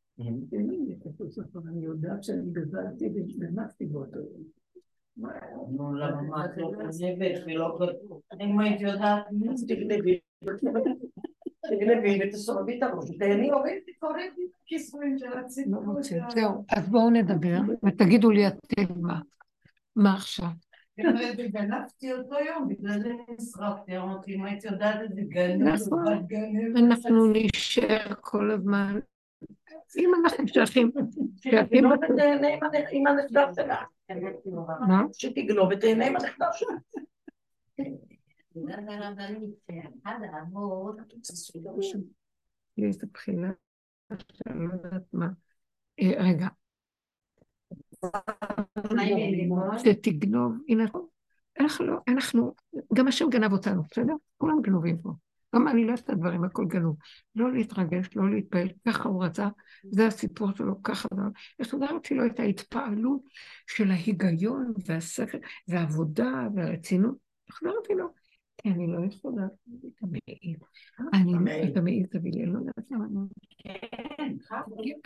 אני יודעת שאני גזלתי ונכנסתי באותו יום. נו, למה מה את לא גנבת ולא אם הייתי יודעת, תגנבי. תגנבי ותסובבי את הראש. תהני הוריד, תקורית כיסויים של הציבור. זהו, אז בואו נדבר ותגידו לי אתם מה. מה עכשיו? גנבתי אותו יום, בגלל זה נשרפתי, אמרתי, אם הייתי יודעת את זה, נכון. אנחנו נשאר כל הזמן, אם אנחנו שייכים, שייכים... עם הנכדה שלה. מה? שתגנוב ותהנה עם הנכדה שלה. יש את הבחינה שאני לא יודעת מה. אה, רגע, שתגנוב, הנה, אנחנו, גם השם גנב אותנו, בסדר? כולם גנובים פה. גם אני לא אוהבת את הדברים, הכל גנוב. לא להתרגש, לא להתפעל, ככה הוא רצה, זה הסיפור שלו, ככה זה. החזרתי לו את ההתפעלות של ההיגיון והשכל והעבודה והרצינות, החזרתי לו. כי אני לא יכולה את המעיל. אני, את המעיל תביא לי, אני לא יודעת למה. כן,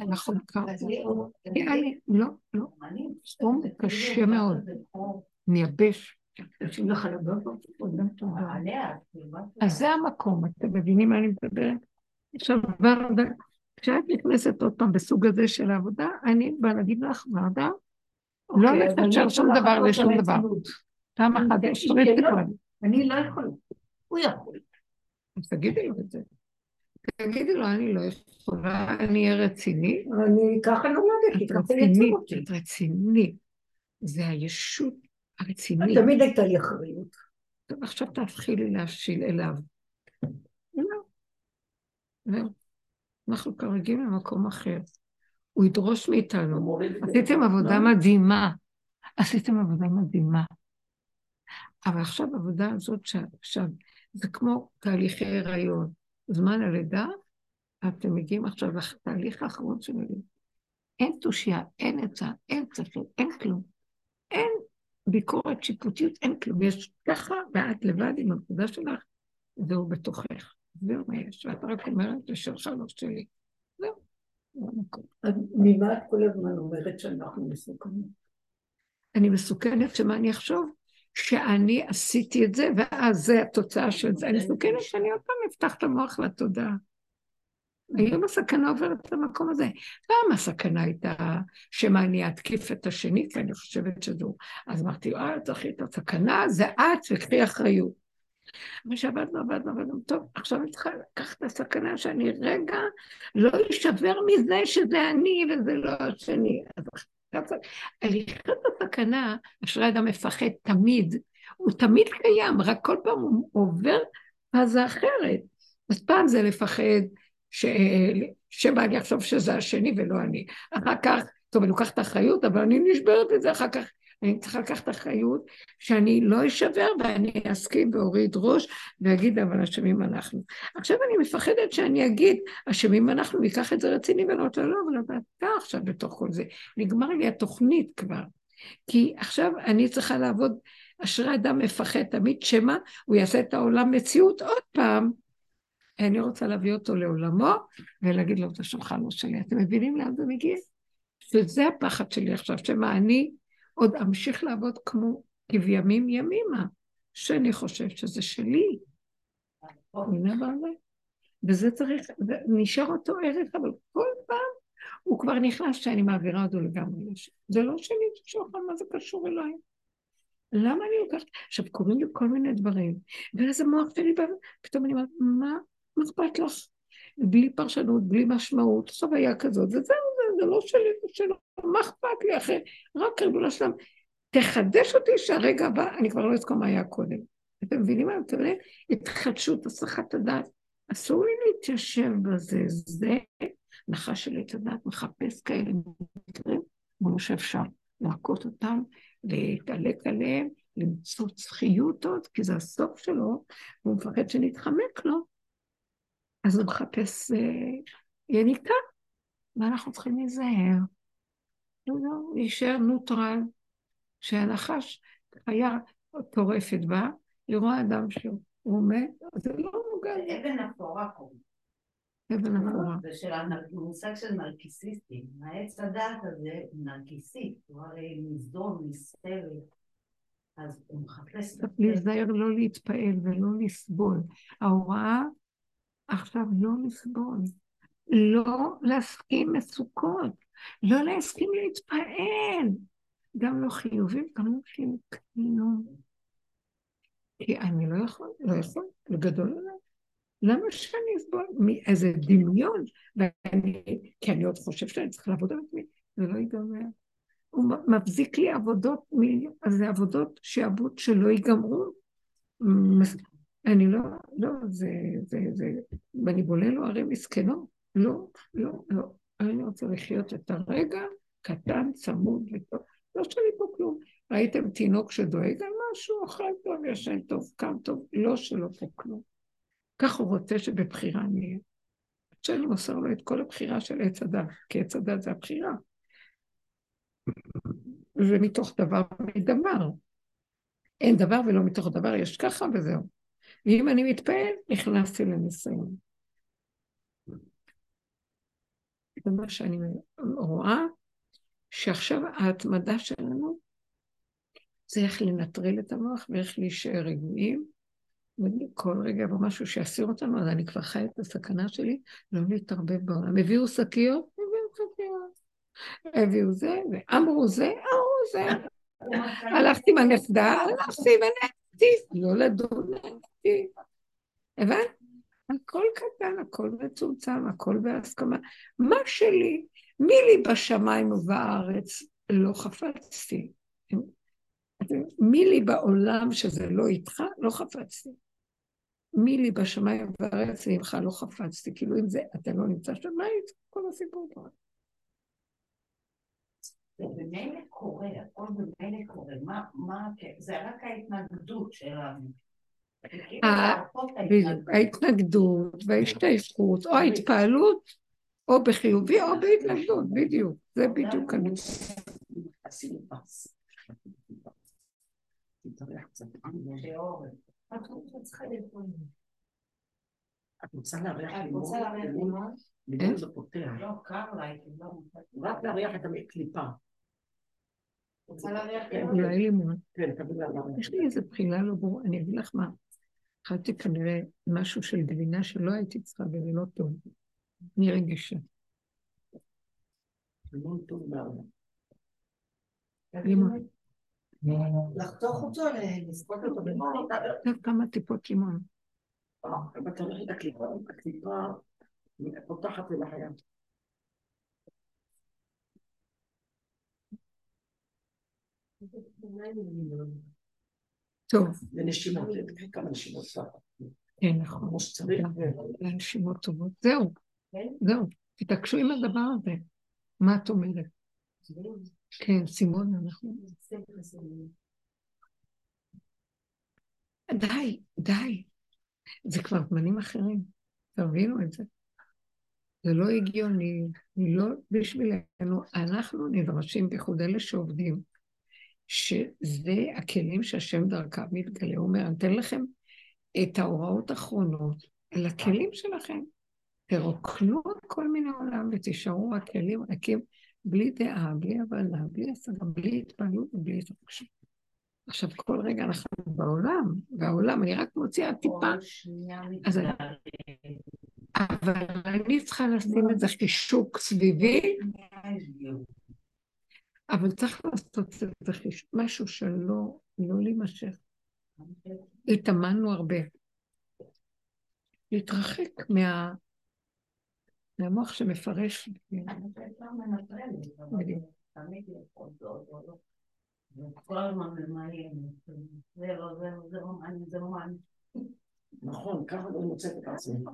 נכון, ככה. לא, לא. סתום קשה מאוד. מייבש. אז זה המקום, אתם מבינים מה אני מדברת? עכשיו, ורדה, כשאת נכנסת עוד פעם בסוג הזה של העבודה, אני באה להגיד לך, ורדה, לא לקשר שום דבר לשום דבר. פעם אחת, יש אני לא יכולה. הוא יכול. אז תגידי לו את זה. תגידי לו, אני לא יכולה, אני אהיה רציני. אני ככה נולדתי, יצאו אותי. את רציני. זה הישות הרצינית. תמיד הייתה לי אחריות. טוב, עכשיו תתחילי להשיל אליו. זהו. אנחנו כרגיל במקום אחר. הוא ידרוש מאיתנו. עשיתם עבודה מדהימה. עשיתם עבודה מדהימה. אבל עכשיו העבודה הזאת עכשיו, זה כמו תהליכי הריון. זמן הלידה, אתם מגיעים עכשיו לתהליך האחרון של הלידה. אין תושייה, אין עצה, אין צפל, אין כלום. אין ביקורת שיפוטיות, אין כלום. יש ככה, ואת לבד עם הנקודה שלך, והוא בתוכך. זהו מה יש, ואת רק אומרת, זה שלך, לא שלי. זהו. אז ממה את כל הזמן אומרת שאנחנו מסוכנים? אני מסוכנת שמה אני אחשוב? שאני עשיתי את זה, ואז זה התוצאה של זה. אני מסוכנת שאני עוד פעם אפתח את המוח לתודעה. היום הסכנה עוברת למקום הזה. פעם הסכנה הייתה שמא אני אתקיף את השני, כי אני חושבת שזו... אז אמרתי, אה, צריך את הסכנה, זה את, וקחי אחריות. מה שעבדנו, עבדנו, עבדנו, טוב, עכשיו אני צריכה לקחת את הסכנה שאני רגע לא אשבר מזה שזה אני וזה לא השני. אז הליכת הסכנה, אשרי אדם מפחד תמיד, הוא תמיד קיים, רק כל פעם הוא עובר פאזה אחרת. אז פעם זה לפחד ש... שבא לי עכשיו שזה השני ולא אני. אחר כך, טוב, אני לוקחת אחריות, אבל אני נשברת את זה אחר כך. אני צריכה לקחת אחריות שאני לא אשבר ואני אסכים ואוריד ראש ואגיד אבל אשמים אנחנו. עכשיו אני מפחדת שאני אגיד אשמים אנחנו ויקח את זה רציני ואני אומרת לא, אבל אתה עכשיו בתוך כל זה. נגמר לי התוכנית כבר. כי עכשיו אני צריכה לעבוד, אשרי אדם מפחד תמיד שמא הוא יעשה את העולם מציאות עוד פעם. אני רוצה להביא אותו לעולמו ולהגיד לו את השולחן לא שלי. אתם מבינים לאן זה מגיע? שזה הפחד שלי עכשיו, שמא אני עוד אמשיך לעבוד כמו כבימים ימימה, שאני חושב שזה שלי. וזה צריך, נשאר אותו ערך, אבל כל פעם הוא כבר נכנס שאני מעבירה אותו לגמרי. זה לא שלי, זה שלך, מה זה קשור אליי? למה אני לוקחת? עכשיו, קוראים לי כל מיני דברים, ואז המוח שלי בא, פתאום אני אומרת, מה, מה אכפת לך? בלי פרשנות, בלי משמעות, עכשיו היה כזאת, וזהו, זה, זה לא שלי, זה שלו, מה אכפת לי אחרי? רק רגולה שלם. תחדש אותי שהרגע הבא, אני כבר לא אזכור מה היה קודם. אתם מבינים מה אתם מבינים? התחדשות, הסחת הדעת. אסור לי להתיישב בזה, זה נחש של עץ הדעת מחפש כאלה מקרים, כמו שאפשר להכות אותם, להתעלק עליהם, למצוץ חיות עוד, כי זה הסוף שלו, והוא מפחד שנתחמק לו, אז הוא מחפש אה, יניקה, ואנחנו צריכים להיזהר. לא, לא, להישאר נוטרל, שהנחש חיה טורפת בה, היא רואה אדם שהוא מת, זה לא נוגע. אבן אפורה קוראים. אבן אפורה. זה של המושג של נרקיסיסטים. העץ הדעת הזה הוא נרקיסיסט, הוא הרי מזדון, מסתרת. אז הוא מחפש... צריך להיזהר לא להתפעל ולא לסבול. ההוראה עכשיו לא לסבול. לא להסכים מסוכות. לא להסכים להתפעל. גם לא חיובים, גם לא כלום. כי אני לא יכול, לא יכול, זה גדול עליי. למה שאני אסבול מאיזה דמיון? ואני, כי אני עוד חושב שאני צריכה לעבוד על עצמי, זה לא ייגמר. הוא מבזיק לי עבודות, אז זה עבודות שעבוד שלא ייגמרו. אני לא, לא, זה, זה, זה, ואני בולה לו הרי מסכנות. לא, לא, לא. אני רוצה לחיות את הרגע קטן, צמוד וטוב. לא שלי פה כלום. ראיתם תינוק שדואג על משהו, אוכל טוב, ישן טוב, קם טוב, לא שלא פה כלום. כך הוא רוצה שבבחירה נהיה. שאני מוסר לו את כל הבחירה של עץ הדת, כי עץ הדת זה הבחירה. זה מתוך דבר מדבר. אין דבר ולא מתוך דבר, יש ככה וזהו. ואם אני מתפעל, נכנסתי לניסיון. זה מה שאני רואה, שעכשיו ההתמדה שלנו זה איך לנטרל את המוח ואיך להישאר רגועים. וכל רגע במשהו שיסיר אותנו, אז אני כבר חי את הסכנה שלי, לא להתערבב בעולם. הביאו שקיות, הביאו שקיות. הביאו זה, ואמרו זה, אמרו זה. הלכתי עם הנכדה, הלכתי ונהנתי, לא לדון, נהנתי. הבנת? הכל קטן, הכל מצומצם, הכל בהסכמה. מה שלי, מי לי בשמיים ובארץ לא חפצתי. מי לי בעולם שזה לא איתך, לא חפצתי. מי לי בשמיים ובארץ ממך לא חפצתי. כאילו אם זה, אתה לא נמצא שם, מה היית? כל הסיפור פה. זה במילא קורה, הכל במילא קורה. מה, מה, זה רק ההתנגדות שלנו. ההתנגדות וההשתייכות, או ההתפעלות, או בחיובי או בהתנגדות, בדיוק. זה בדיוק אני. את רוצה להריח לימון? לימון זה פותח. לא, קר לה. רק להריח את הקליפה. להריח אולי לימון. כן. יש לי איזה בחילה לא ברורה, אני אגיד לך מה. אכלתי כנראה משהו של גבינה שלא הייתי צריכה וזה לא טוב. אני רגישה. לימון. לחתוך אותו, לספוט אותו במים. כמה טיפות לימון. צריך את הקליפה, הקליפה פותחת אל החיים. טוב. לנשימות, תקחי כמה נשימות. כן, נכון. כמו שצריך. לנשימות טובות. זהו, זהו. תתעקשו עם הדבר הזה. מה את אומרת? כן, סימון, אנחנו... די, די. זה כבר זמנים אחרים. תבינו את זה. זה לא הגיוני, לא בשבילנו. אנחנו נדרשים, בייחוד אלה שעובדים, שזה הכלים שהשם דרכם מתגלה. הוא אומר, אני אתן לכם את ההוראות האחרונות לכלים שלכם. תרוקנו כל מיני עולם ותישארו הכלים ריקים, בלי דעה, בלי הבנה, בלי השגה, בלי התפעלות ובלי התרגשות. עכשיו, כל רגע אנחנו בעולם, והעולם, אני רק מוציאה טיפה. אז אני... אבל אני צריכה לשים איזה חישוק סביבי, אבל צריך לעשות איזה חישוק, משהו שלא לא להימשך. התאמנו הרבה. להתרחק מה... מהמוח שמפרש. נכון, ככה אני מוצאת את עצמי.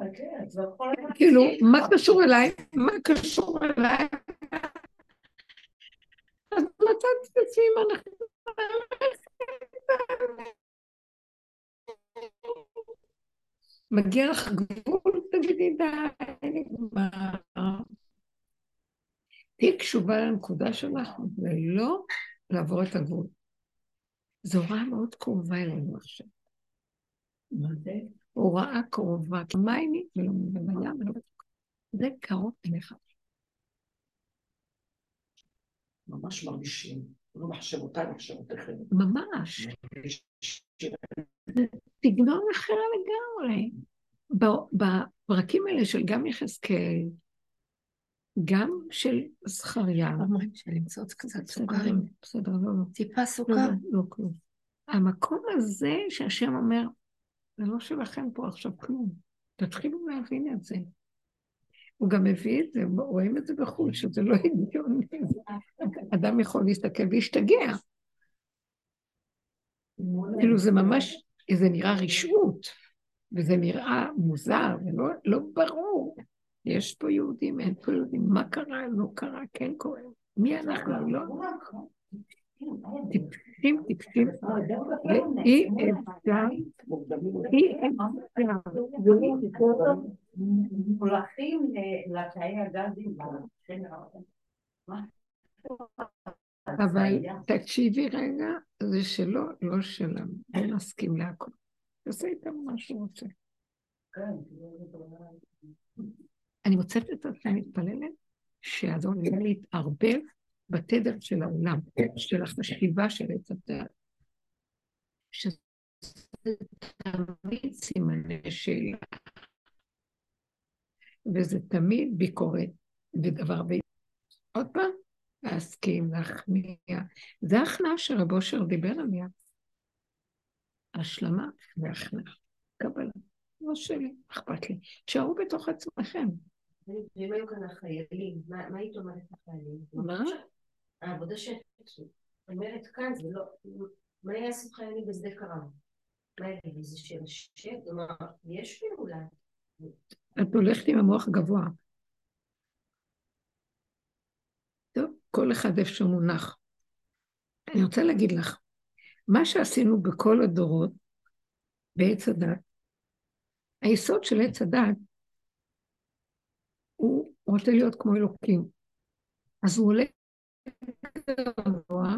כאילו, מה קשור אליי? מה קשור אליי? אז מצאתי את עצמי אם אנחנו... מגיע לך גבול, תגידי די, נגמר. תהיי קשובה לנקודה שלך, ולא לעבור את הגבול. זו הוראה מאוד קרובה אלינו עכשיו. מה זה? הוראה קרובה, כי מה היא ולא בים ולא זה קרוב אליך. ממש מרגישים, לא מחשבותיי, מחשבותיכם. ממש. סגנון אחר לגמרי. בפרקים האלה של גם יחזקאל, גם של זכריה. של למצוא קצת סוכרים. בסדר, לא, לא. טיפה סוכר. לא, לא, כלום. המקום הזה שהשם אומר, זה לא שלכם פה עכשיו כלום. תתחילו להבין את זה. הוא גם מביא את זה, רואים את זה בחו"ל, שזה לא הגיוני. אדם יכול להסתכל ולהשתגע. כאילו זה ממש, זה נראה רשעות, וזה נראה מוזר, ולא לא ברור. יש פה יהודים, אין פה יהודים, מה קרה, לא קרה, כן קורה. מי אנחנו, לא? טיפשים, טיפשים, ואי אפשר, אי אפשר. הגזים. אבל תקשיבי רגע, זה שלו, לא שלנו. לא נסכים להכל. תעשה איתם מה שהוא רוצה. אני מוצאת את עצמי מתפללת שיעזור לי להתערבב בתדר של העולם, של החשיבה של עץ הדעת. שזה תמיד סימני שאלה, וזה תמיד ביקורת ודבר ב... עוד פעם, להסכים, להכניע. זה ההכנעה שרב אושר דיבר עליה. השלמה והכנעה, קבלה. לא שלי, אכפת לי. תשארו בתוך עצמכם. ואם היו כאן החיילים, מה היית אומרת לחיילים? מה? העבודה שאת אומרת כאן זה לא... מה יעשו חיילים בשדה קרב? מה יגידו? זה של השם? כלומר, יש פעולה. את הולכת עם המוח גבוה. טוב, כל אחד איפה שהוא מונח. אני רוצה להגיד לך, מה שעשינו בכל הדורות בעץ הדת, היסוד של עץ הדת, הוא רוצה להיות כמו אלוקים. אז הוא עולה גבוה,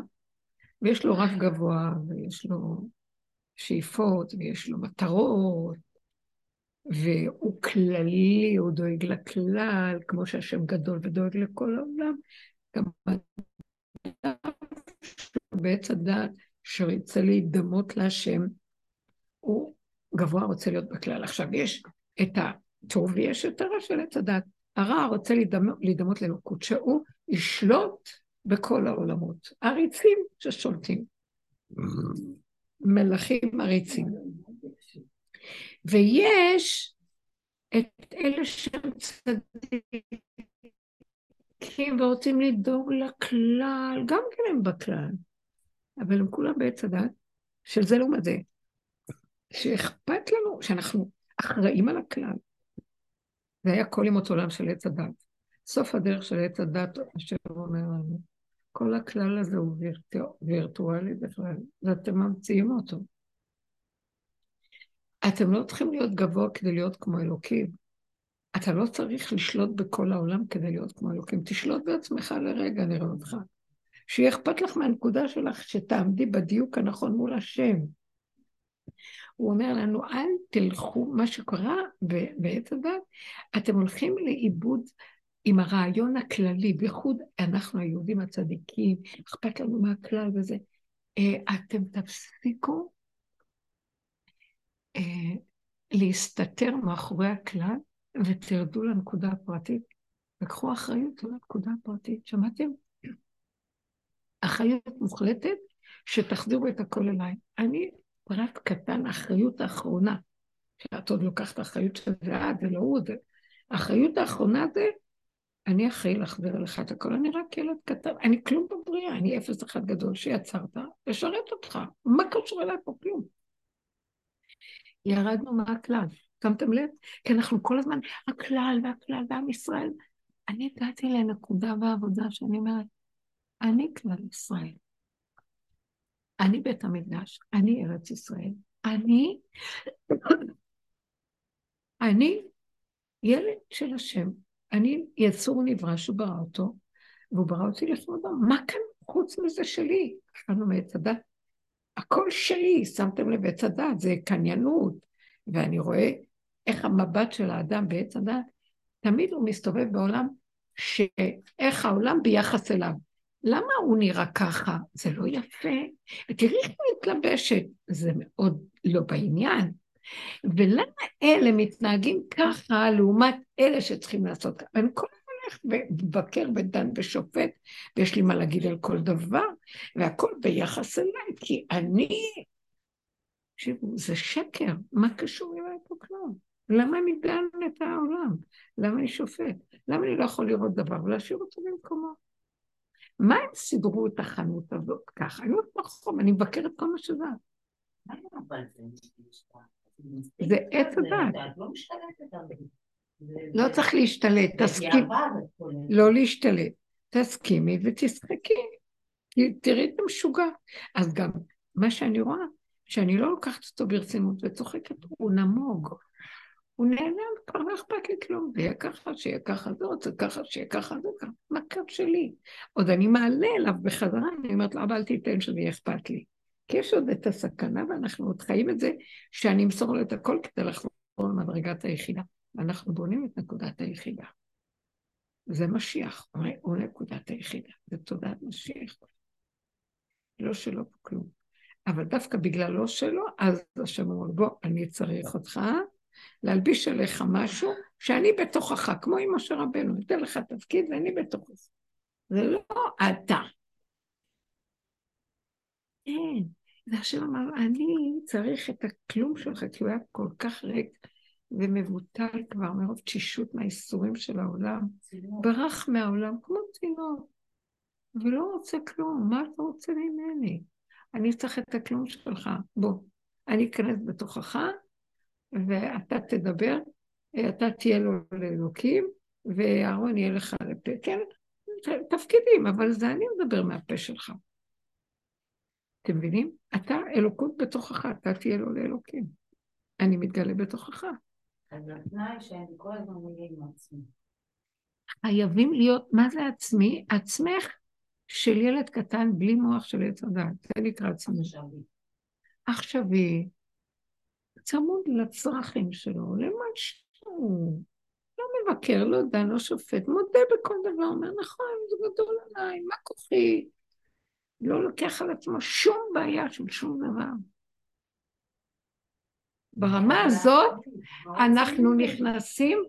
ויש לו רף גבוה, ויש לו שאיפות, ויש לו מטרות, והוא כללי, הוא דואג לכלל, כמו שהשם גדול ודואג לכל העולם. גם בעץ הדת שרצה להידמות להשם, הוא גבוה רוצה להיות בכלל. עכשיו, יש את הטוב ויש את הרע של עץ הדת. הרע רוצה להידמות, לאלוקות, שהוא ישלוט בכל העולמות. עריצים ששולטים. מלכים עריצים. ויש את אלה שהם צדיקים ורוצים לדאוג לכלל, גם כן הם בכלל, אבל הם כולם בעץ הדת, של זה לעומת זה, שאכפת לנו, שאנחנו אחראים על הכלל. זה היה כל ימות עולם של עץ הדת. סוף הדרך של עץ הדת, אשר אומר לנו, כל הכלל הזה הוא וירטואלי בכלל, ואתם ממציאים אותו. אתם לא צריכים להיות גבוה כדי להיות כמו אלוקים. אתה לא צריך לשלוט בכל העולם כדי להיות כמו אלוקים. תשלוט בעצמך לרגע, נראה אותך. שיהיה אכפת לך מהנקודה שלך, שתעמדי בדיוק הנכון מול השם. הוא אומר לנו, אל תלכו, מה שקרה בעץ הדת, אתם הולכים לאיבוד עם הרעיון הכללי, בייחוד אנחנו היהודים הצדיקים, אכפת לנו מהכלל וזה. אה, אתם תפסיקו אה, להסתתר מאחורי הכלל ותרדו לנקודה הפרטית, וקחו אחריות על הנקודה הפרטית. שמעתם? אחריות מוחלטת, שתחזירו את הכל אליי. אני פרט קטן, האחריות האחרונה, שאת עוד לוקחת אחריות שזה את, זה לא הוא, זה... האחריות האחרונה זה, אני אחראי להחזיר אליך את הכל, אני רק ילד קטן, אני כלום בבריאה, אני אפס אחד גדול שיצרת, לשרת אותך, מה קשור אליי פה? כלום. ירדנו מהכלל, שמתם לב? כי אנחנו כל הזמן, הכלל והכלל ועם ישראל. אני הגעתי לנקודה בעבודה שאני אומרת, אני כלל ישראל. אני בית המקדש, אני ארץ ישראל, אני, אני ילד של השם, אני יצור נברא שהוא ברא אותו, והוא ברא אותי לכבודו. מה כאן חוץ מזה שלי? אכלנו מעץ הדת. הכל שלי, שמתם לב, עץ הדת זה קניינות, ואני רואה איך המבט של האדם בעץ הדת, תמיד הוא מסתובב בעולם, שאיך העולם ביחס אליו. למה הוא נראה ככה? זה לא יפה. ותראי איך היא מתלבשת, זה מאוד לא בעניין. ולמה אלה מתנהגים ככה לעומת אלה שצריכים לעשות ככה? ואני כל הזמן הולך ומבקר ודן ושופט, ויש לי מה להגיד על כל דבר, והכל ביחס אליי, כי אני... תקשיבו, זה שקר, מה קשור אליי פה כלום? למה אני דן את העולם? למה אני שופט? למה אני לא יכול לראות דבר ולהשאיר אותו במקומו? מה הם סידרו את החנות הזאת ככה? אני אומרת ברחוב, אני מבקרת כל מה שזה. זה עץ הדת. לא צריך להשתלט, תסכים. לא להשתלט. תסכימי ותשחקי. תראי את המשוגע. אז גם מה שאני רואה, שאני לא לוקחת אותו ברצינות וצוחקת, הוא נמוג. הוא נהנה, כבר לא אכפת לי כלום, זה יהיה ככה, שיהיה ככה, זה רוצה ככה, שיהיה ככה, זה ככה, מה קו שלי? עוד אני מעלה אליו בחזרה, אני אומרת לו, אבל אל תיתן שזה יהיה אכפת לי. כי יש עוד את הסכנה, ואנחנו עוד חיים את זה, שאני אמסור לו את הכל כדי לחזור למדרגת היחידה. ואנחנו בונים את נקודת היחידה. זה משיח, הוא נקודת היחידה, זה תודעת משיח. לא שלו כלום. אבל דווקא בגלל לא שלו, אז השם אומר, בוא, אני צריך אותך, להלביש עליך משהו שאני בתוכך, כמו עם משה רבנו, אתן לך תפקיד ואני בתוך זה. לא אתה. כן, זה השם אמר, אני צריך את הכלום שלך, כי הוא היה כל כך ריק ומבוטל כבר מרוב תשישות מהאיסורים של העולם. ברח מהעולם כמו צינור, ולא רוצה כלום, מה אתה רוצה ממני? אני צריך את הכלום שלך, בוא. אני אכנס בתוכך, ואתה תדבר, אתה תהיה לו לאלוקים, ואהרון יהיה לך לפה. כן, תפקידים, אבל זה אני מדבר מהפה שלך. אתם מבינים? אתה אלוקות בתוכך, אתה תהיה לו לאלוקים. אני מתגלה בתוכך. אז התנאי שאני כל הזמן מגיע עם עצמי. חייבים להיות, מה זה עצמי? עצמך של ילד קטן בלי מוח של עץ הדת. זה נקרא עצמי. עכשווי. צמוד לצרכים שלו, למה שהוא לא מבקר, לא דן, לא שופט, מודה בכל דבר, אומר, נכון, זה גדול עליי, מה כוחי? לא לוקח על עצמו שום בעיה של שום דבר. ברמה הזאת אנחנו נכנסים,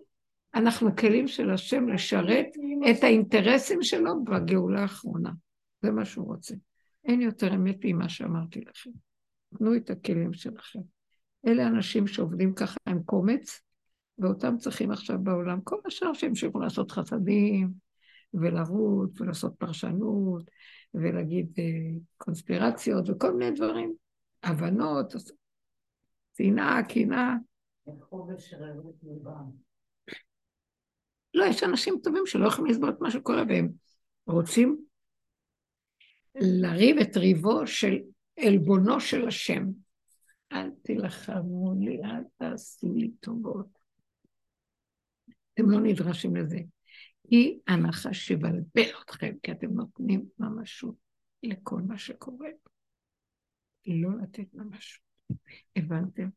אנחנו כלים של השם לשרת את האינטרסים שלו בגאולה האחרונה. זה מה שהוא רוצה. אין יותר אמת ממה שאמרתי לכם. תנו את הכלים שלכם. אלה אנשים שעובדים ככה עם קומץ, ואותם צריכים עכשיו בעולם. כל השאר שימשיכו לעשות חסדים, ולרוץ, ולעשות פרשנות, ולהגיד אה, קונספירציות, וכל מיני דברים. הבנות, שנאה, קנאה. לא, יש אנשים טובים שלא יכולים לסבול את מה שקורה, והם רוצים לריב את ריבו של עלבונו של השם. אל תילחמו לי, אל תעשו לי טובות. אתם לא נדרשים לזה. היא הנחש שבלבל אתכם, כי אתם נותנים ממשות לכל מה שקורה. לא לתת ממשות. הבנתם?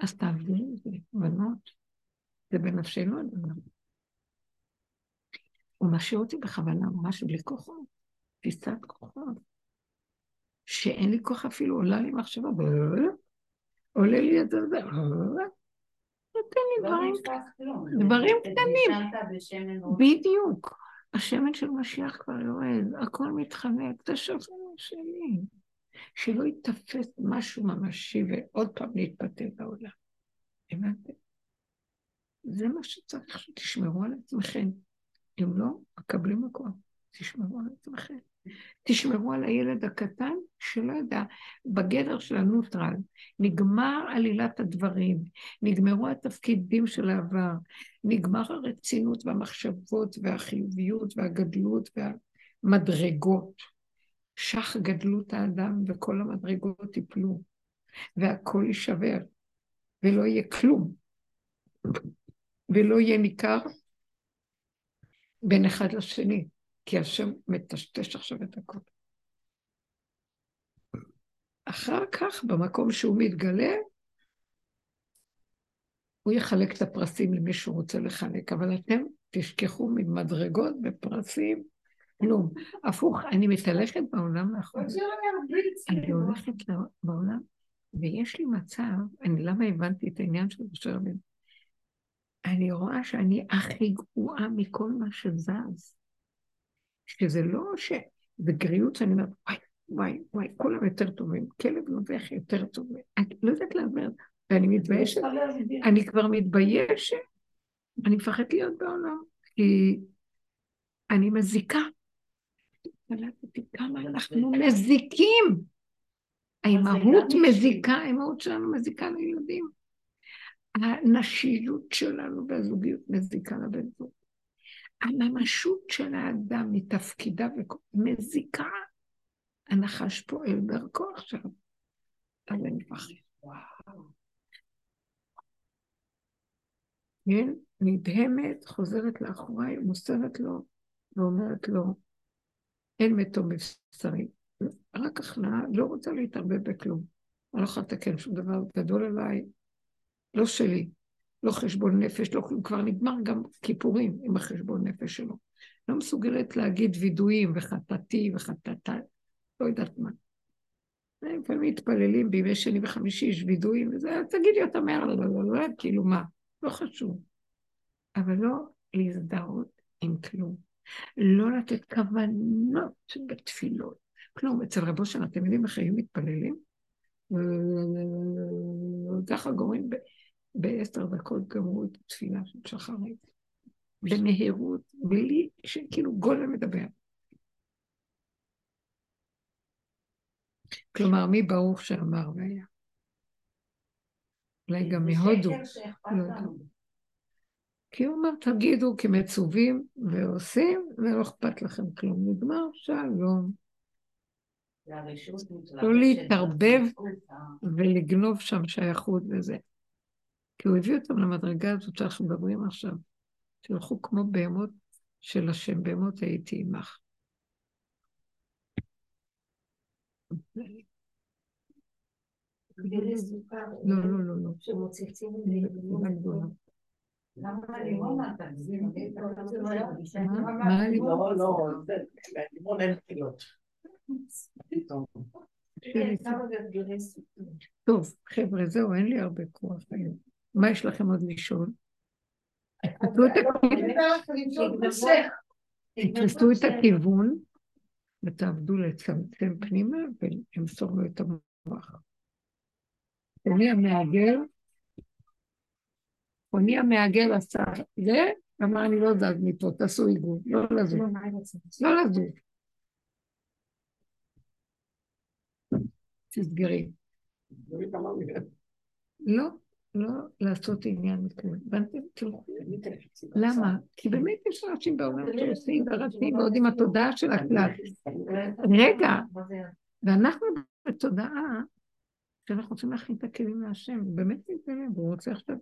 אז תעבדו את זה, בנות. זה בנפשנו הדבר. הוא משאיר אותי בכוונה ממש בלי כוחות, תפיסת כוחות. שאין לי כוח אפילו, עולה לי מחשבה, עולה לי את זה, נותן לי דברים, דברים קטנים. בדיוק. השמן של משיח כבר יורד, הכל מתחלק, זה השמן שלי. שלא ייתפס משהו ממשי ועוד פעם להתפתל בעולם. הבנתם? זה מה שצריך שתשמרו על עצמכם. אם לא, מקבלים מקום. תשמרו על עצמכם. תשמרו על הילד הקטן שלא יודע, בגדר של הנוטרל. נגמר עלילת הדברים, נגמרו התפקידים של העבר, נגמר הרצינות והמחשבות והחיוביות והגדלות והמדרגות. שח גדלות האדם וכל המדרגות יפלו, והכל יישבר, ולא יהיה כלום, ולא יהיה ניכר בין אחד לשני. כי השם מטשטש עכשיו את הכל. אחר כך, במקום שהוא מתגלה, הוא יחלק את הפרסים למי שהוא רוצה לחלק, אבל אתם תשכחו ממדרגות ופרסים, כלום. הפוך, אני מתהלכת בעולם לאחרונה. אני הולכת בעולם, ויש לי מצב, אני למה הבנתי את העניין של משה רבינו? אני רואה שאני הכי גרועה מכל מה שזז. שזה לא ש... זה גריות שאני אומרת, וואי, וואי, וואי, כולם יותר טובים, כלב נובח יותר טוב, אני לא יודעת להסביר, ואני מתביישת, אני כבר מתביישת, אני מפחדת להיות בעולם, כי אני מזיקה. קלטתי כמה אנחנו מזיקים. האימהות מזיקה, האימהות שלנו מזיקה לילדים. הנשיות שלנו והזוגיות מזיקה לבן זוג. הממשות של האדם מתפקידה מזיקה. הנחש פועל דרכו עכשיו. אז אני מפחד. כן, נדהמת, חוזרת לאחוריי, מוסרת לו ואומרת לו, אין מתו מבשרי. רק הכנעה, לא רוצה להתערבב בכלום. אני לא יכולה לתקן שום דבר גדול עליי, לא שלי. לא חשבון נפש, לא כלום, כבר נגמר גם כיפורים עם החשבון נפש שלו. לא מסוגלת להגיד וידויים וחטאתי וחטאתה, לא יודעת מה. לפעמים מתפללים בימי שני וחמישי, יש וידויים וזה, תגידי אותם מהר, לא, לא, לא, לא, כאילו מה, לא חשוב. אבל לא להזדהות עם כלום. לא לתת כוונות בתפילות. כלום, אצל רבו שלנו, אתם יודעים איך היו מתפללים? ככה גורמים בעשר דקות גמרו את התפילה של שחרית, במהירות, בלי שכאילו גולם מדבר. כלומר, מי ברוך שאמר והיה? אולי גם מהודו. לא כי הוא אומר, תגידו כמצווים ועושים, ולא אכפת לכם כלום. נגמר, שלום. לא להתערבב ולגנוב שם שייכות וזה. כי הוא הביא אותם למדרגה הזאת שאנחנו מדברים עכשיו. תלכו כמו בהמות של השם, בהמות הייתי עמך. לא, לא, לא, לא. שמוצצים למה הלימון מה הלימון? לא, לא, לימון אין חילות. טוב, חבר'ה, זהו, אין לי הרבה כוח היום. מה יש לכם עוד לשאול? תתפסו את הכיוון ותעבדו לצמצם פנימה ולמסור לו את המוח. אני המעגל, אני המעגל עשה זה, אמר אני לא זז מפה, תעשו עיגול, לא לזוז. לא לזוז. תסגרי. לא. לא לעשות עניין מכלום. הבנתם? למה? כי באמת יש אנשים בעולם שעושים ורצים ועוד עם התודעה של הכלל. רגע, ואנחנו בתודעה שאנחנו רוצים להכין את הכלים להשם, באמת מתגלה, והוא רוצה עכשיו...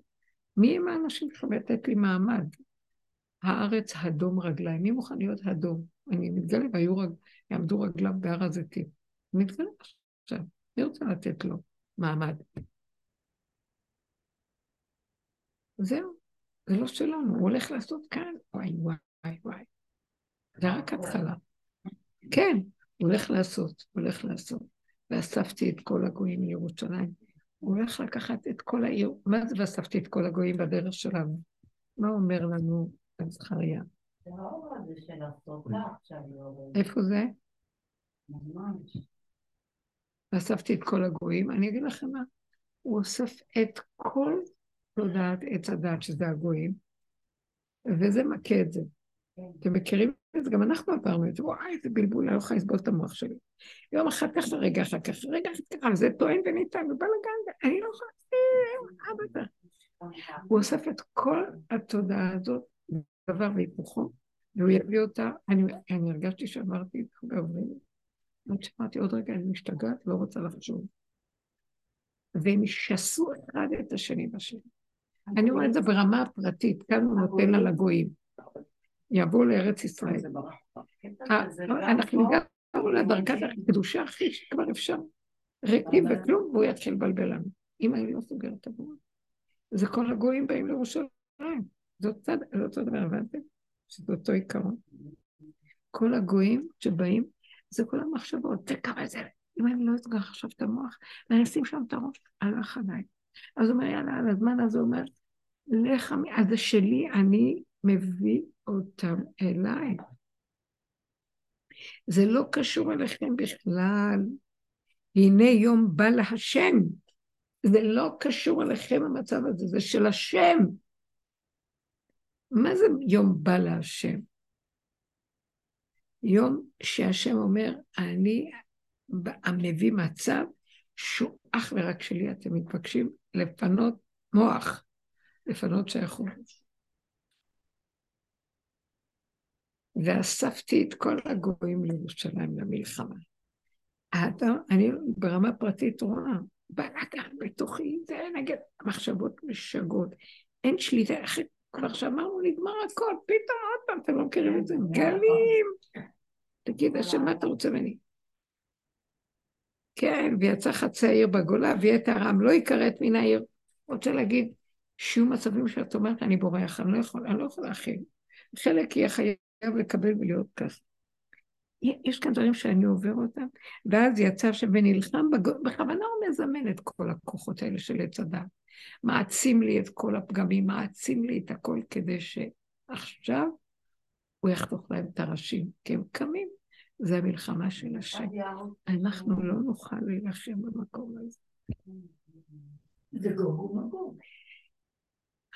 מי הם האנשים שיכולים לתת לי מעמד? הארץ הדום רגליים. מי מוכן להיות הדום? אני מתגלה, והיו רג... יעמדו רגליו בהר הזיתים. מתגלה עכשיו, אני רוצה לתת לו מעמד. זהו, זה לא שלנו, הוא הולך לעשות כאן, וואי וואי וואי. זה רק התחלה. כן, הוא הולך לעשות, הוא הולך לעשות. ואספתי את כל הגויים לירושלים, הוא הולך לקחת את כל העיר. מה זה ואספתי את כל הגויים בדרך שלנו? מה אומר לנו זכריה? איפה זה? ואספתי את כל הגויים. אני אגיד לכם מה, הוא אוסף את כל תודעת עץ הדת, שזה הגויים, וזה מכה את זה. אתם מכירים את זה? גם אנחנו עברנו את זה, וואי, איזה בלבול, אני לא יכולה לסבול את המוח שלי. יום אחר כך ורגע אחר כך, רגע אחר כך, וזה טוען וניתן, ובלאגן, אני לא יכולה לסבול, הוא אוסף את כל התודעה הזאת, דבר והיפוכו, והוא יביא אותה, אני, הרגשתי שאמרתי את הרבה עוברים, עד שאמרתי עוד רגע, אני משתגעת, לא רוצה לחשוב. והם ישסו אחד את השני בשני. אני רואה את זה ברמה הפרטית, כאן הוא נותן על הגויים. יבואו לארץ ישראל. אה, אנחנו הגענו לדרגת הקדושה הכי שכבר אפשר. ריקים וכלום, והוא יתחיל לבלבל לנו. אם אני לא סוגרת עבורו. זה כל הגויים באים לירושלים. זה אותו דבר, הבנתם? שזה אותו עיקרון. כל הגויים שבאים, זה כל המחשבות, זה כמה זה, אם אני לא אסגר עכשיו את המוח, ואני אשים שם את הראש, הלך עליי. אז הוא אומר, יאללה, על הזמן הזה הוא אומר, לך, אז זה שלי, אני מביא אותם אליי. זה לא קשור אליכם בכלל. הנה יום בא להשם. זה לא קשור אליכם המצב הזה, זה של השם. מה זה יום בא להשם? יום שהשם אומר, אני מביא מצב שהוא אך ורק שלי, אתם מתבקשים לפנות מוח, לפנות שייכות. ואספתי את כל הגויים לירושלים למלחמה. האדם, אני ברמה פרטית רואה, בלאגן בתוכי, זה נגד מחשבות משגעות. אין שליטה, איך כבר שאמרנו, נגמר הכל, פתאום עוד פעם, אתם לא מכירים את זה, גלים. תגיד, השם, מה אתה רוצה ממני? כן, ויצא חצי העיר בגולה, ויתר העם לא יכרת מן העיר. רוצה להגיד, שיהיו מצבים שאת אומרת, אני בורח, אני לא יכול, אני לא יכול להכיל. חלק יהיה חייב לקבל ולהיות ככה. יש כאן דברים שאני עובר אותם, ואז יצא ונלחם, בג... בכוונה הוא מזמן את כל הכוחות האלה של עץ הדת. מעצים לי את כל הפגמים, מעצים לי את הכל כדי שעכשיו הוא יחתוך להם את הראשים, כי הם קמים. זה המלחמה של השם. אנחנו לא נוכל להילחם במקום הזה. זה גוג ומגוג.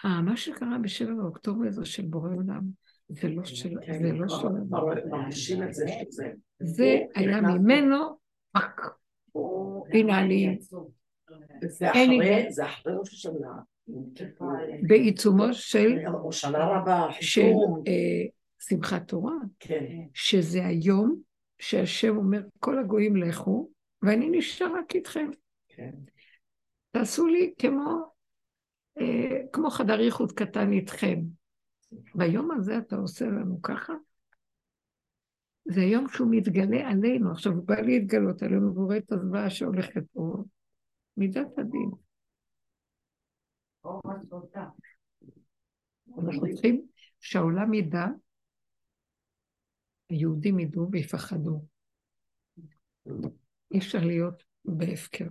אה, מה שקרה בשבע באוקטובר זה של בורא עולם. זה לא של... כן, זה לא של... זה היה ממנו. הנה אני... זה אחרי ראש השנה. בעיצומו של... שנה רבה. של אה, שמחת תורה. כן. שזה היום שהשם אומר, כל הגויים לכו, ואני נשאר רק איתכם. כן. תעשו לי כמו, אה, כמו חדר ייחוד קטן איתכם. ביום הזה אתה עושה לנו ככה? זה היום שהוא מתגלה עלינו. עכשיו, הוא בא להתגלות עלינו והוא רואה את הזוועה שהולכת פה. מידת הדין. אנחנו צריכים שהעולם ידע, היהודים ידעו ויפחדו. אי אפשר להיות בהפקר.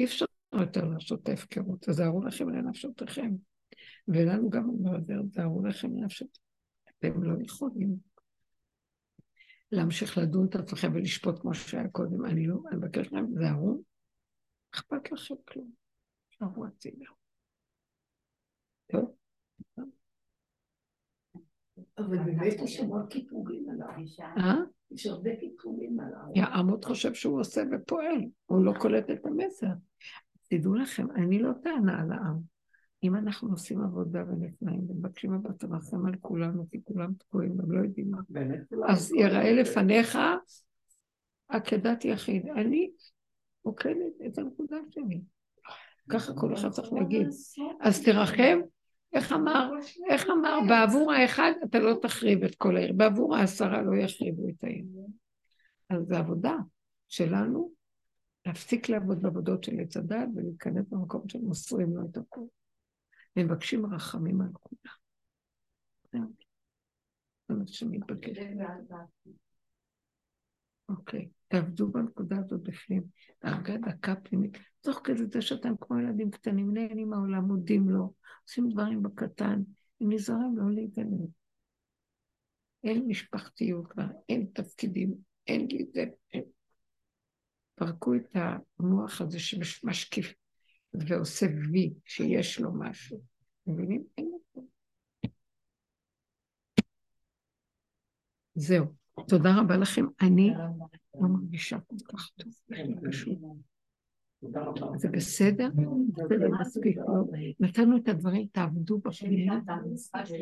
אי אפשר יותר לעשות את ההפקרות. תזהרו לכם לנפשותיכם. ולנו גם אומר, תארו לכם לנפשותיכם. אתם לא יכולים להמשיך לדון את עצמכם ולשפוט כמו שהיה קודם. אני לא, אני מבקש להם, תזהרו, אכפת לכם כלום. תשארו הצידה. טוב? אבל באמת יש המון קיפורים עליו. אה? יש הרבה קיפורים עליו. יעמוד חושב שהוא עושה ופועל, הוא לא קולט את המסר. תדעו לכם, אני לא טענה על העם. אם אנחנו עושים עבודה ונפלאים ומבקשים מבט תרחם על כולנו, כי כולם תקועים, הם לא יודעים מה. אז יראה לפניך עקדת יחיד. אני עוקדת את הנקודה שלי. ככה כל אחד צריך להגיד. אז תרחם, איך אמר, איך אמר, בעבור האחד אתה לא תחריב את כל העיר, בעבור העשרה לא יחריבו את העיר. אז זו עבודה שלנו, להפסיק לעבוד בעבודות של עץ הדת ולהיכנס במקום שמוסרים לו את הכול. מבקשים רחמים על כולם. זה מה שמתבקש. אוקיי, תעבדו בנקודה הזאת בפנים, הרגע דקה פנימית. תוך כדי זה שאתם כמו ילדים קטנים, נהנים מהעולם, מודים לו, עושים דברים בקטן, הם נזהרים לא להתעניין. אין משפחתיות כבר, אין תפקידים, אין לי זה, אין. פרקו את המוח הזה שמשקיף ועושה וי, שיש לו משהו. מבינים? אין לו. זהו. תודה רבה לכם. אני לא מרגישה כל כך טוב. זה בסדר? בסדר, מספיק. לא. נתנו את הדברים, תעבדו בפנייה.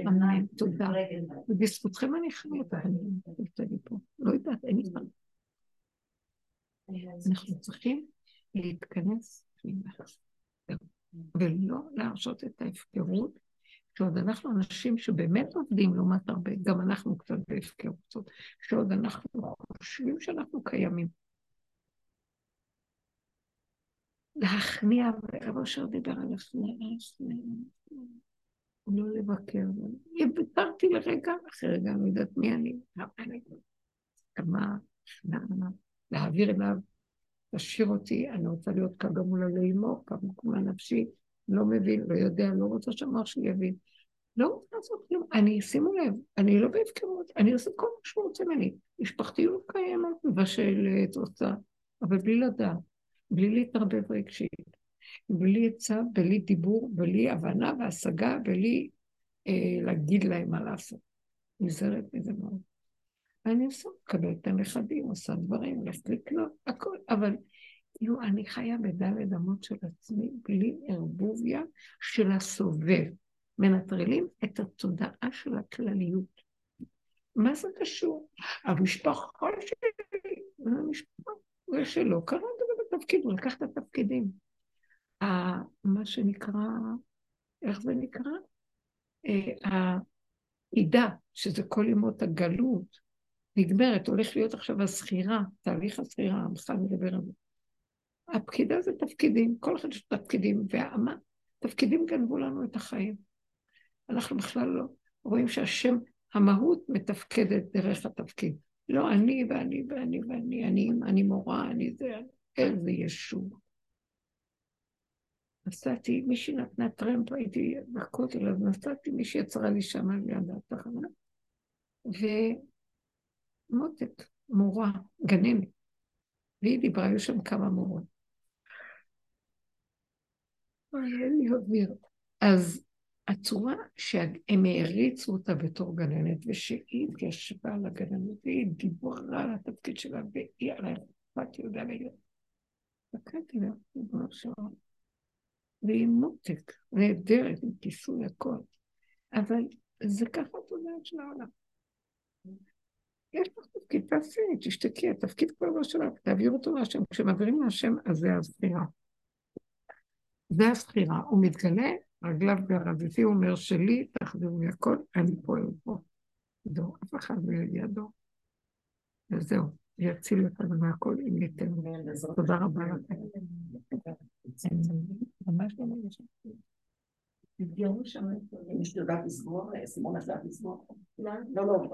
אמן, תודה. ובזכותכם אני חייבת, אני פה. לא יודעת, אין לי זמן. אנחנו צריכים להתכנס ולא להרשות את ההפקרות, שעוד אנחנו אנשים שבאמת עובדים לעומת הרבה, גם אנחנו קצת בהפקרות, שעוד אנחנו חושבים שאנחנו קיימים. להכניע, ורב אשר דיבר על הכניעה, לא לבקר. ויתרתי לרגע, אחרי רגע אני יודעת מי אני, כמה, שנאה, להעביר אליו, תשאיר אותי, אני רוצה להיות כגמול מול לאמו, כגמול נפשי, לא מבין, לא יודע, לא רוצה שהמוח שלי יבין. לא רוצה לעשות כלום. אני, שימו לב, אני לא בהפקרות, אני עושה כל מה שהוא רוצה ממני. משפחתיות קיימת, מבשלת, עושה, אבל בלי לדעת. בלי להתערבב רגשית, בלי עצה, בלי דיבור, בלי הבנה והשגה, בלי אה, להגיד להם מה לעשות. נזהרת מזה מאוד. אני עושה, מקבלת את הנכדים, עושה דברים, הולכת לקנות, הכל, אבל כאילו אני חיה בדלת אמות של עצמי, בלי ערבוביה של הסובב. מנטרלים את התודעה של הכלליות. מה זה קשור? המשפחה שלי, המשפחה, זה שלא קרה תפקיד, הוא לקח את התפקידים. מה שנקרא, איך זה נקרא? העידה, שזה כל ימות הגלות, נגמרת, הולך להיות עכשיו הסחירה, תהליך הסחירה, המחל מדבר על זה. הפקידה זה תפקידים, כל אחד יש תפקידים, והאמה, תפקידים גנבו לנו את החיים. אנחנו בכלל לא רואים שהשם, המהות מתפקדת דרך התפקיד. לא אני ואני ואני ואני, אני, אני מורה, אני זה. איזה ישוב. נסעתי, מישהי נתנה טרמפ, הייתי בכותל, אז נסעתי, מישהי יצרה לי שם ליד התחנה, ומותק, מורה, גננת, והיא דיברה, היו שם כמה מורות. אין לי אוויר. אז הצורה שהם העריצו אותה בתור גננת, ושהיא התיישבה על הגננת, והיא דיברה על התפקיד שלה, והיא על האכפת יהודה ויהודה. הסתכלתי לה, ריבונו של עולם. והיא מותק, נהדרת, עם כיסוי הכל. אבל זה ככה התודעת של העולם. יש לך תפקיד, תעשי, תשתקי, התפקיד כבר לא שלך, תעביר אותו להשם. כשמעבירים להשם, אז זה הספירה. זה הספירה. הוא מתגלה, רגליו גרזתי, הוא אומר שלי, תחזירו לי הכל, אני פועל פה. זהו, אף אחד לא דור. וזהו. יציל אותנו מהכל אם ניתן. תודה רבה לכם. ממש לא מרגישה. נסגרו שם, יודעת לסגור? סימון יודעת לסגור? לא, לא,